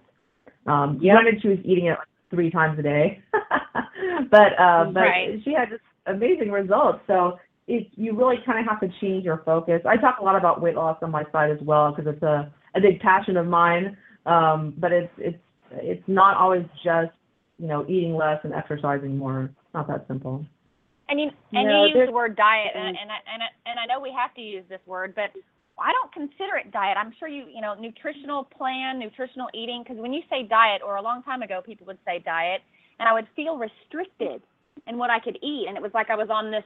Um, Yep. Granted, she was eating it like three times a day, but uh, but Right. she had just amazing results. So it, you really kind of have to change your focus. I talk a lot about weight loss on my site as well because it's a, a big passion of mine. Um, but it's it's it's not always just you know eating less and exercising more. It's not that simple. And you and No, you use the word diet, and mm. and I, and I, and I know we have to use this word, but I don't consider it diet. I'm sure you you know nutritional plan, nutritional eating, because when you say diet, or a long time ago, people would say diet, and I would feel restricted in what I could eat, and it was like I was on this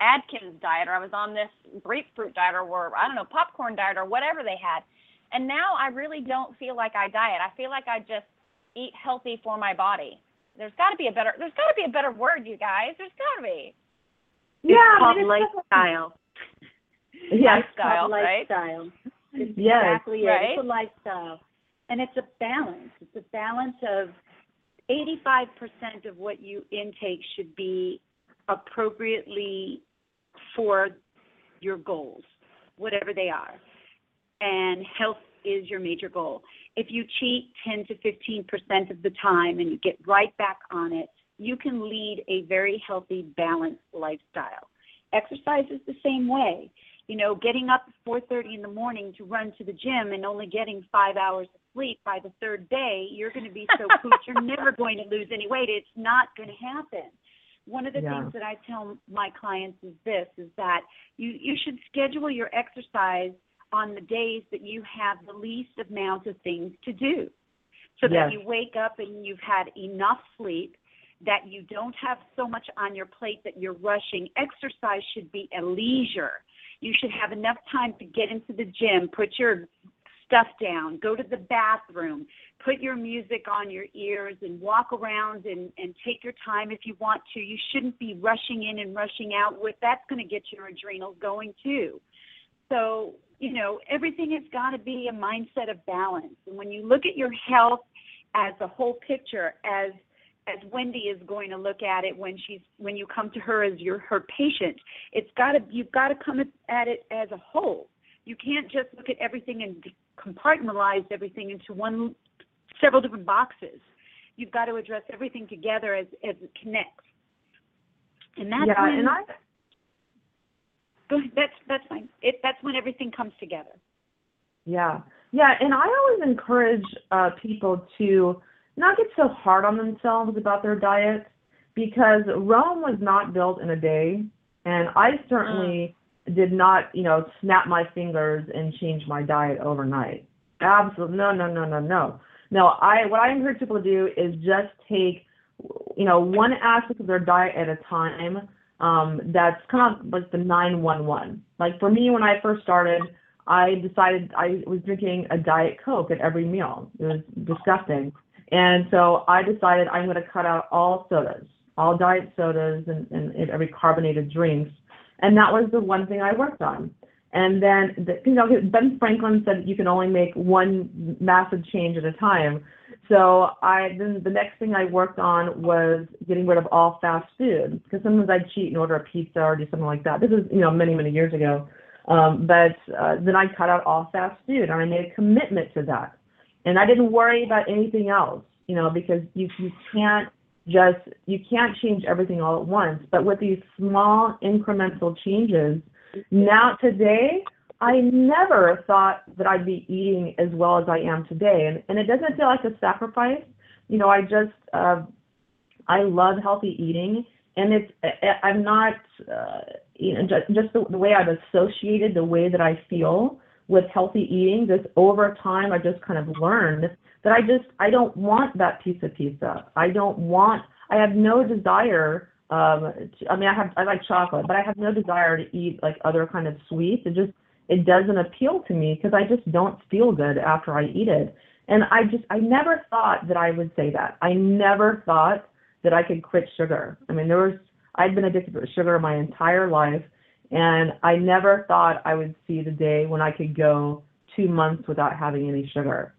Atkins diet, or I was on this grapefruit diet, or, or I don't know popcorn diet, or whatever they had. And now I really don't feel like I diet. I feel like I just eat healthy for my body. There's got to be a better. There's got to be a better word, you guys. There's got to be. It's called it's lifestyle. Yeah. Lifestyle, called right? lifestyle. It's Yes. exactly it. Right. It's a lifestyle. And it's a balance. It's a balance of 85% of what you intake should be appropriately for your goals, whatever they are. And health is your major goal. If you cheat 10 to 15% of the time and you get right back on it, you can lead a very healthy, balanced lifestyle. Exercise is the same way you know, getting up at 4:30 in the morning to run to the gym and only getting 5 hours of sleep by the third day, you're going to be so pooped you're never going to lose any weight. It's not going to happen. One of the Yeah. things that I tell my clients is this is that you you should schedule your exercise on the days that you have the least amount of things to do. So that you wake up and you've had enough sleep that you don't have so much on your plate that you're rushing. Exercise should be a leisure. You should have enough time to get into the gym, put your stuff down, go to the bathroom, put your music on your ears and walk around and, and take your time if you want to. You shouldn't be rushing in and rushing out with that's going to get your adrenals going too. So, you know, everything has got to be a mindset of balance. And when you look at your health as a whole picture, as as Wendy is going to look at it when she's when you come to her as your her patient, it's got to you've got to come at it as a whole. You can't just look at everything and compartmentalize everything into one several different boxes. You've got to address everything together as as it connects. And that's yeah, when and I that's that's fine. It that's when everything comes together. Yeah. Yeah, and I always encourage uh, people to not get so hard on themselves about their diet because Rome was not built in a day, and I certainly did not, you know, snap my fingers and change my diet overnight. Absolutely, no, no, no, no, no. No, I what I encourage people to do is just take, you know, one aspect of their diet at a time. Um, that's kind of like the 911. Like for me, when I first started, I decided I was drinking a Diet Coke at every meal. It was disgusting. And so I decided I'm going to cut out all sodas, all diet sodas and, and, every carbonated drinks. And that was the one thing I worked on. And then, the, you know, Ben Franklin said you can only make one massive change at a time. So I then the next thing I worked on was getting rid of all fast food because sometimes I'd cheat and order a pizza or do something like that. This is you know many many years ago. Um, but uh, then I cut out all fast food and I made a commitment to that. And I didn't worry about anything else, you know, because you you can't just you can't change everything all at once. But with these small incremental changes, now today I never thought that I'd be eating as well as I am today, and and it doesn't feel like a sacrifice. You know, I just uh, I love healthy eating, and it's I'm not uh, you know just, just the, the way I've associated the way that I feel with healthy eating. Just over time, I just kind of learned that I just I don't want that piece of pizza. I don't want. I have no desire. Um, I mean, I have I like chocolate, but I have no desire to eat like other kind of sweets. It just it doesn't appeal to me because I just don't feel good after I eat it. And I just, I never thought that I would say that. I never thought that I could quit sugar. I mean, there was, I'd been addicted to sugar my entire life, and I never thought I would see the day when I could go two months without having any sugar.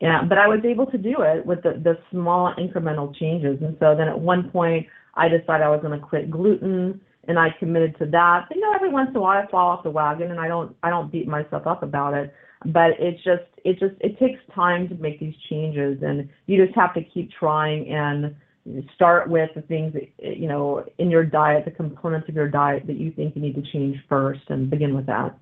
Yeah, but I was able to do it with the, the small incremental changes. And so then at one point, I decided I was going to quit gluten and I committed to that. But, you know, every once in a while I fall off the wagon, and I don't I don't beat myself up about it. But it's just it just it takes time to make these changes, and you just have to keep trying and start with the things that you know in your diet, the components of your diet that you think you need to change first, and begin with that.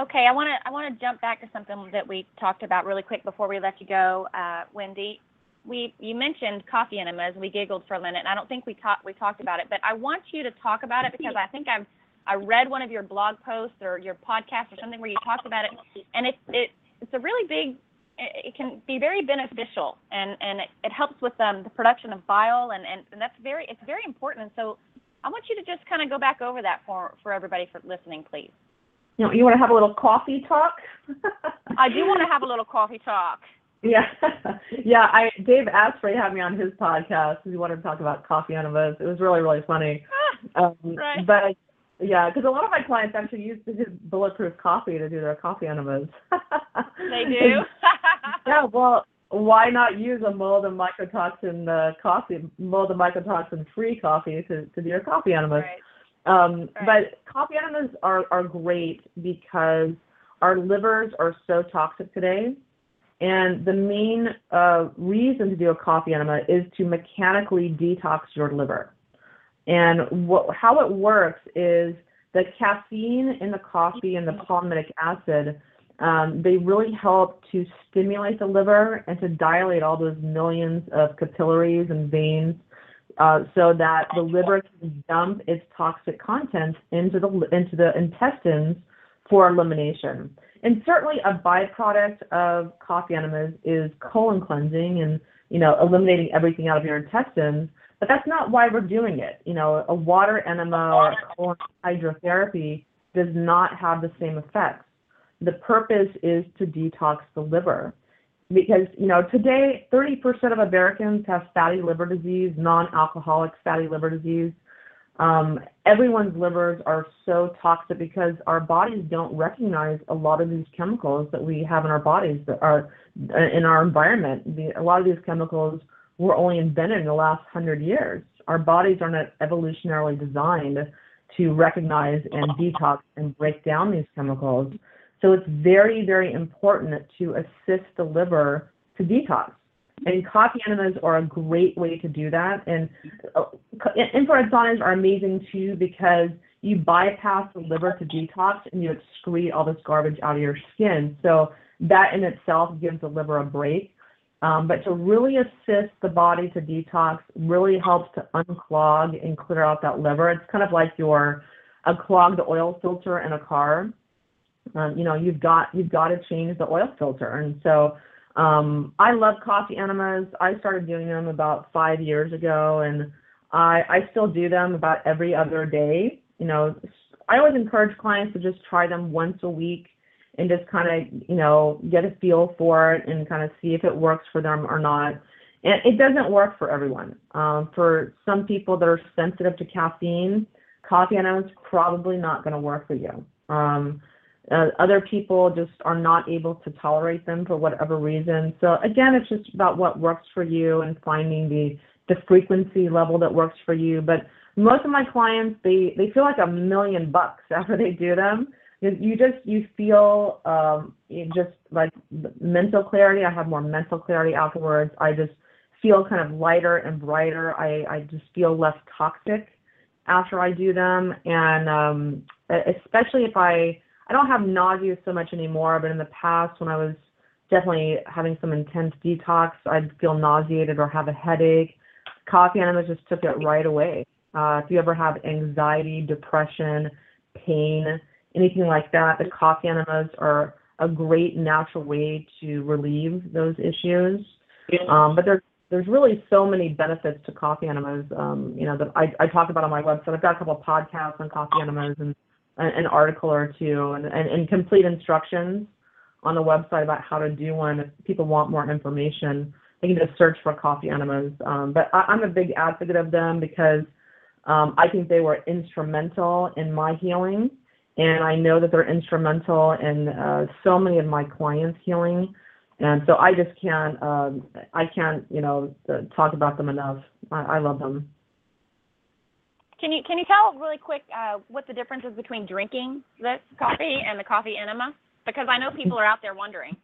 Okay, I want to I want to jump back to something that we talked about really quick before we let you go, uh, Wendy we you mentioned coffee enemas. We giggled for a minute, and I don't think we talked we talked about it, but I want you to talk about it because I think I've I read one of your blog posts or your podcast or something where you talked about it, and it it it's a really big. It, can be very beneficial, and and it, it helps with um, the production of bile, and, and and that's very it's very important. And so I want you to just kind of go back over that for for everybody for listening, please. You know, you want to have a little coffee talk? I do want to have a little coffee talk. Yeah, yeah. I Dave Asprey had me on his podcast. Because he wanted to talk about coffee enemas. It was really really funny. Um, right. But yeah, because a lot of my clients actually use his bulletproof coffee to do their coffee enemas. they do. yeah. Well, why not use a mold and mycotoxin uh, coffee, mold and mycotoxin free coffee to to do your coffee enemas? Right. Um, right. But coffee enemas are are great because our livers are so toxic today and the main uh, reason to do a coffee enema is to mechanically detox your liver. And what, how it works is the caffeine in the coffee and the palmitic acid, um, they really help to stimulate the liver and to dilate all those millions of capillaries and veins uh, so that the liver can dump its toxic contents into the into the intestines for elimination. And certainly a byproduct of coffee enemas is colon cleansing and, you know, eliminating everything out of your intestines. But that's not why we're doing it. You know, a water enema or colon hydrotherapy does not have the same effects. The purpose is to detox the liver. Because, you know, today 30% of Americans have fatty liver disease, non-alcoholic fatty liver disease. Um, everyone's livers are so toxic because our bodies don't recognize a lot of these chemicals that we have in our bodies that are uh, in our environment. The, a lot of these chemicals were only invented in the last hundred years. Our bodies are not evolutionarily designed to recognize and detox and break down these chemicals. So it's very, very important to assist the liver to detox. And coffee enemas are a great way to do that. And uh, infrared saunas are amazing too because you bypass the liver to detox and you excrete all this garbage out of your skin. So that in itself gives the liver a break. Um, but to really assist the body to detox really helps to unclog and clear out that liver. It's kind of like your a clogged oil filter in a car. Um, you know, you've got you've got to change the oil filter, and so um, I love coffee enemas. I started doing them about five years ago, and I, I still do them about every other day. You know, I always encourage clients to just try them once a week and just kind of, you know, get a feel for it and kind of see if it works for them or not. And it doesn't work for everyone. Um, for some people that are sensitive to caffeine, coffee enemas probably not going to work for you. Um, uh, other people just are not able to tolerate them for whatever reason. So again, it's just about what works for you and finding the the frequency level that works for you. But most of my clients, they they feel like a million bucks after they do them. You just you feel um, you just like mental clarity. I have more mental clarity afterwards. I just feel kind of lighter and brighter. I I just feel less toxic after I do them, and um, especially if I I don't have nausea so much anymore, but in the past when I was definitely having some intense detox, I'd feel nauseated or have a headache. Coffee enemas just took it right away. Uh, if you ever have anxiety, depression, pain, anything like that, the coffee enemas are a great natural way to relieve those issues. Um, but there's there's really so many benefits to coffee enemas, um, you know, that I, I talk about on my website. I've got a couple of podcasts on coffee enemas and an article or two and, and, and complete instructions on the website about how to do one. If people want more information, they can just search for coffee enemas. Um, but I, I'm a big advocate of them because um, I think they were instrumental in my healing, and I know that they're instrumental in uh, so many of my clients' healing. And so I just can't, um, I can't, you know, talk about them enough. I, I love them. Can you can you tell really quick uh, what the difference is between drinking the coffee and the coffee enema? Because I know people are out there wondering.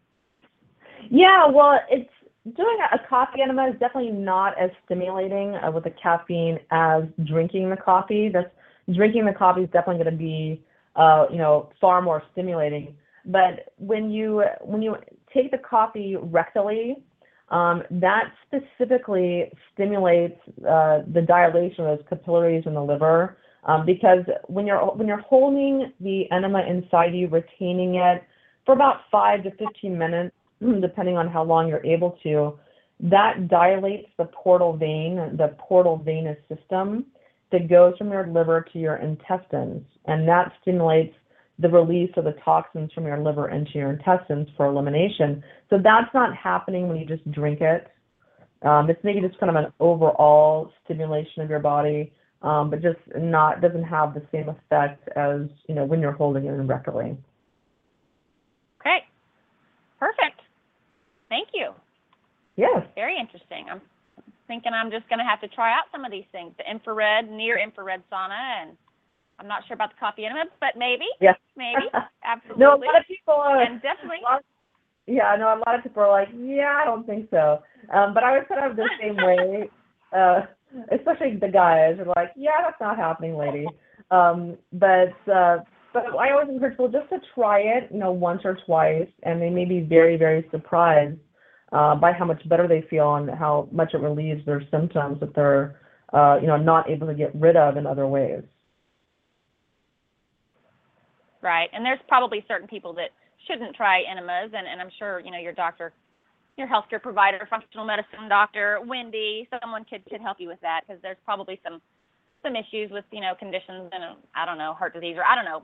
Yeah, well, it's doing a coffee enema is definitely not as stimulating uh, with the caffeine as drinking the coffee. That's drinking the coffee is definitely going to be, uh, you know, far more stimulating. But when you when you take the coffee rectally, um, that specifically stimulates uh, the dilation of those capillaries in the liver um, because when you're when you're holding the enema inside you, retaining it for about five to 15 minutes, depending on how long you're able to, that dilates the portal vein, the portal venous system that goes from your liver to your intestines, and that stimulates the release of the toxins from your liver into your intestines for elimination. So that's not happening when you just drink it. Um, it's maybe just kind of an overall stimulation of your body, um, but just not doesn't have the same effect as you know when you're holding it in rectally. Okay, perfect. Thank you. Yes. Very interesting. I'm thinking I'm just going to have to try out some of these things: the infrared, near infrared sauna, and I'm not sure about the coffee enema, but maybe. Yes. Maybe. Absolutely. no, a lot of people are. And definitely. Of, yeah, I know a lot of people are like, yeah, I don't think so. Um, but I was kind of the same way. Uh, especially the guys are like, yeah, that's not happening, lady. Um, but uh, but I always encourage people just to try it, you know, once or twice, and they may be very, very surprised uh, by how much better they feel and how much it relieves their symptoms that they're, uh, you know, not able to get rid of in other ways. Right. And there's probably certain people that shouldn't try enemas, and, and I'm sure, you know, your doctor, your healthcare provider, functional medicine doctor, Wendy, someone could, could help you with that because there's probably some some issues with, you know, conditions and I don't know, heart disease or I don't know,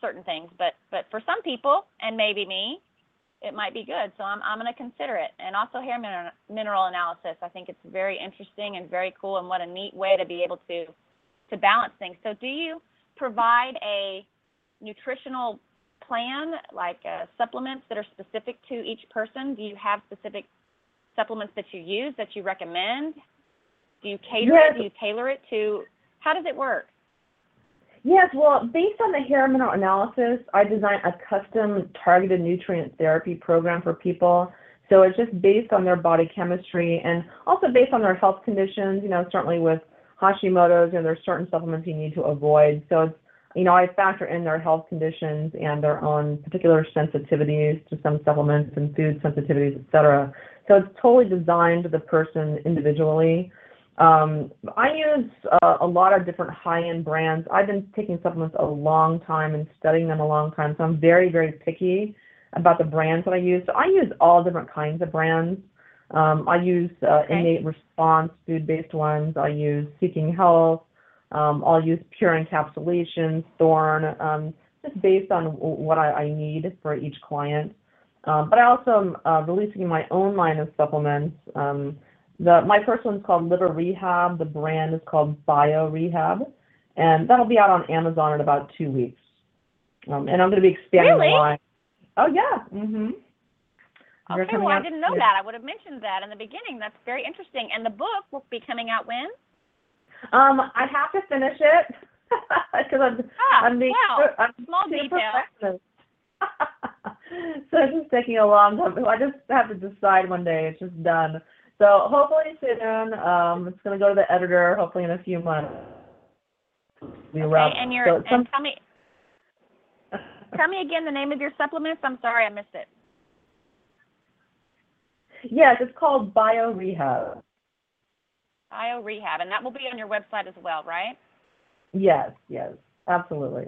certain things. But but for some people, and maybe me, it might be good. So I'm I'm going to consider it. And also hair mineral, mineral analysis. I think it's very interesting and very cool, and what a neat way to be able to to balance things. So do you provide a nutritional plan, like uh, supplements that are specific to each person? Do you have specific supplements that you use that you recommend? Do you cater yes. it? Do you tailor it to? How does it work? Yes, well, based on the hair mineral analysis, I designed a custom targeted nutrient therapy program for people. So it's just based on their body chemistry and also based on their health conditions. You know, certainly with Hashimoto's, you know, there's certain supplements you need to avoid. So it's you know, I factor in their health conditions and their own particular sensitivities to some supplements and food sensitivities, et cetera. So it's totally designed to the person individually. Um, I use uh, a lot of different high-end brands. I've been taking supplements a long time and studying them a long time, so I'm very, very picky about the brands that I use. So I use all different kinds of brands. Um, I use uh, okay. Innate Response food-based ones. I use Seeking Health. Um, I'll use pure encapsulation, Thorne, um, just based on what I, I, need for each client. Um, but I also am uh, releasing my own line of supplements. Um, the, my first one's called Liver Rehab. The brand is called Bio Rehab. and that'll be out on Amazon in about two weeks. Um, and I'm going to be expanding Really? the line. Oh yeah. Mhm. Okay, well, I didn't know that. I would have mentioned that in the beginning. That's very interesting. And the book will be coming out when? Um, I have to finish it because I'm Ah, I'm being wow. I'm Small being detail. so it's just taking a long time. I just have to decide one day. It's just done. So hopefully soon. Um, it's gonna go to the editor. Hopefully in a few months. Be Okay, wrapped. and your So and some- tell me tell me again the name of your supplements. I'm sorry I missed it. yes, it's called Bio Rehab. Bio Rehab, and that will be on your website as well, right? Yes, yes, absolutely.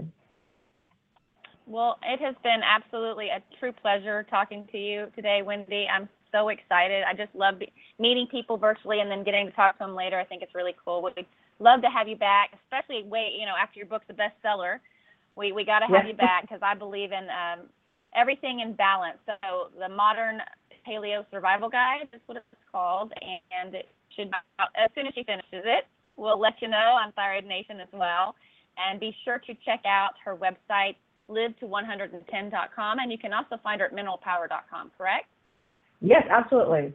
Well, it has been absolutely a true pleasure talking to you today, Wendy. I'm so excited. I just love meeting people virtually and then getting to talk to them later. I think it's really cool. We'd love to have you back, especially wait, you know, after your book's a bestseller. We we got to have you back because I believe in um, everything in balance. So the modern paleo survival guide is what it's called, and it should as soon as she finishes it, we'll let you know on Thyroid Nation as well. And be sure to check out her website live to 110.com and you can also find her at mineralpower.com correct Yes, absolutely.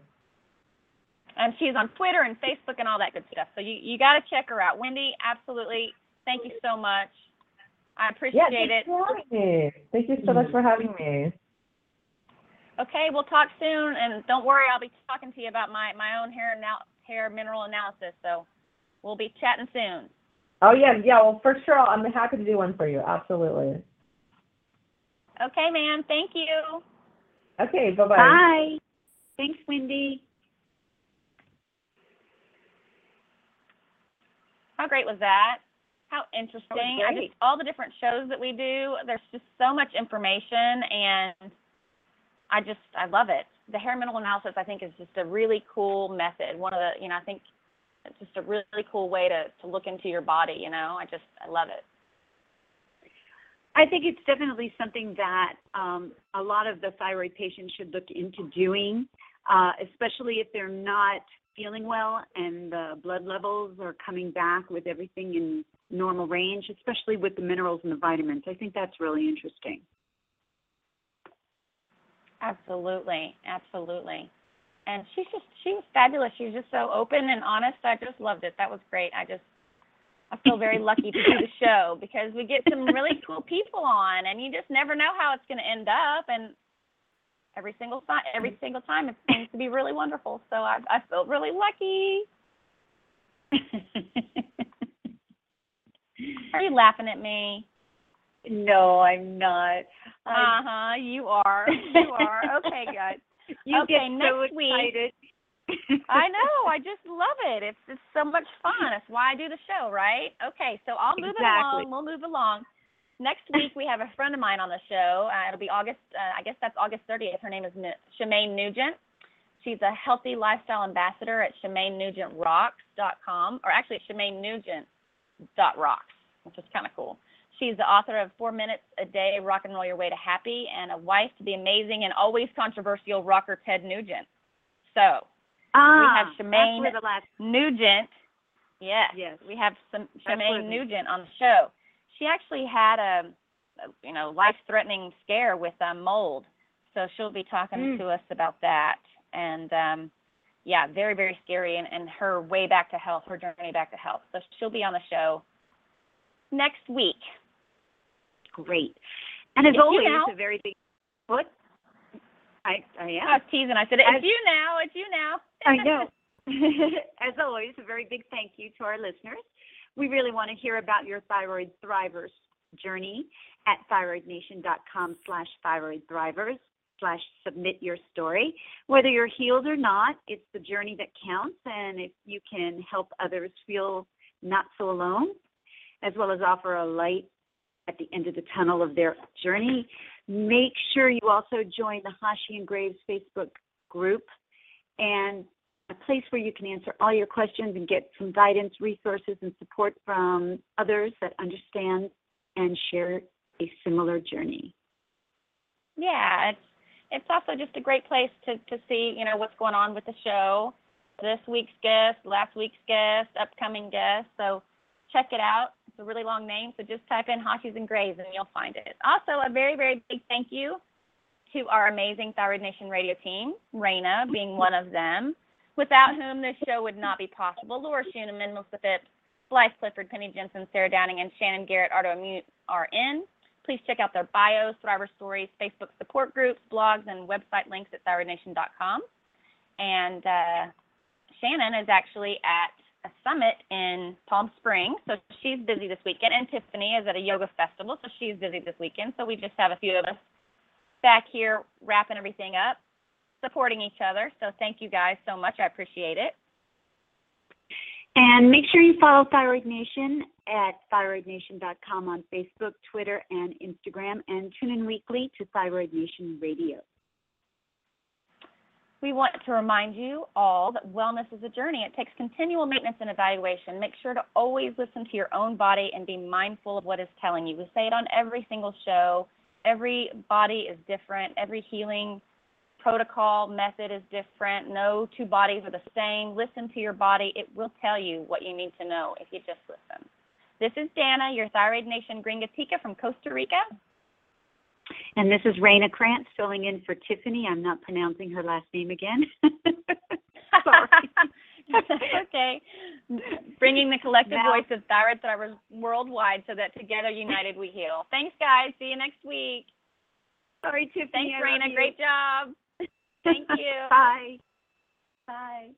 and she's on twitter and facebook and all that good stuff so you, you got to check her out wendy absolutely thank you so much i Yeah, appreciate thanks it for having me. Thank you so much mm-hmm. for having me. Okay we'll talk soon and don't worry i'll be talking to you about my, my own hair anal- hair mineral analysis so we'll be chatting soon Oh yeah, yeah. Well, for sure, I'm happy to do one for you. Absolutely. okay ma'am. thank you Okay. Bye bye. Bye. Thanks, Wendy. How great was that? How interesting. I just all the different shows that we do, there's just so much information and I just I love it. The hair mineral analysis I think is just a really cool method. One of the you know, I think it's just a really cool way to, to look into your body, you know. I just I love it. I think it's definitely something that um, a lot of the thyroid patients should look into doing, uh, especially if they're not feeling well and the blood levels are coming back with everything in normal range, especially with the minerals and the vitamins. I think that's really interesting. Absolutely. Absolutely. And she's just she was fabulous. She was just so open and honest. I just loved it. That was great. I just I feel very lucky to do the show because we get some really cool people on and you just never know how it's going to end up and every single time every single time it seems to be really wonderful. So I I felt really lucky. Are you laughing at me? no, I'm not. Uh huh. You are. You are. Okay, guys. you okay, get so next week- I know. I just love it. It's it's so much fun. That's why I do the show, right? Okay, so I'll move it Exactly. along. We'll move along. Next week we have a friend of mine on the show. Uh, it'll be August. Uh, I guess that's August 30th. Her name is N- Shemane Nugent. She's a healthy lifestyle ambassador at ShemaneNugentRocks.com, or actually ShemaneNugent.rocks, which is kind of cool. She's the author of Four Minutes a Day, Rock and Roll Your Way to Happy, and a wife to the amazing and always controversial rocker Ted Nugent. So ah, have Shemane- the last. Nugent. Yes. Yes. We have some Shemane. Nugent on the show. She actually had a, a you know, life-threatening scare with um, mold, so she'll be talking Mm. to us about that. And um, yeah, very very scary, and, and her way back to health, her journey back to health. So she'll be on the show next week. Great. And as It's you always, now. a very big. What? I I am. I was teasing. I said, As- "It's you now. It's you now." I know. As always, a very big thank you to our listeners. We really want to hear about your thyroid thrivers journey at thyroidnation.com slash thyroid thrivers slash submit your story. Whether you're healed or not, it's the journey that counts. And if you can help others feel not so alone, as well as offer a light at the end of the tunnel of their journey, make sure you also join the Hashi and Graves Facebook group and a place where you can answer all your questions and get some guidance, resources, and support from others that understand and share a similar journey. Yeah, it's it's also just a great place to to see you know what's going on with the show, this week's guest, last week's guest, upcoming guest. So check it out. It's a really long name, so just type in Hashi's and Graves and you'll find it. Also, a very, very big thank you to our amazing Thyroid Nation radio team, Raina being one of them, without whom this show would not be possible. Laura Schuneman, Melissa Phipps, Blythe Clifford, Penny Jensen, Sarah Downing, and Shannon Garrett Autoimmune are in. Please check out their bios, Thriver Stories, Facebook support groups, blogs, and website links at thyroidnation.com. And uh, Shannon is actually at a summit in Palm Springs, so she's busy this weekend. And Tiffany is at a yoga festival, so she's busy this weekend. So we just have a few of us back here wrapping everything up, supporting each other. So thank you guys so much. I appreciate it. And make sure you follow Thyroid Nation at thyroidnation.com on Facebook, Twitter, and Instagram, and tune in weekly to Thyroid Nation Radio. We want to remind you all that wellness is a journey. It takes continual maintenance and evaluation. Make sure to always listen to your own body and be mindful of what is telling you. We say it on every single show. Every body is different. Every healing protocol method is different. No two bodies are the same. Listen to your body. It will tell you what you need to know if you just listen. This is Danna, your Thyroid Nation Gringatica from Costa Rica. And this is Raina Kranz filling in for Tiffany. I'm not pronouncing her last name again. Sorry. okay. Bringing the collective Now- voice of thyroid thrivers worldwide so that together united we heal. Thanks, guys. See you next week. Sorry, Tiffany. Thanks, I Raina. Great job. Thank you. Bye. Bye.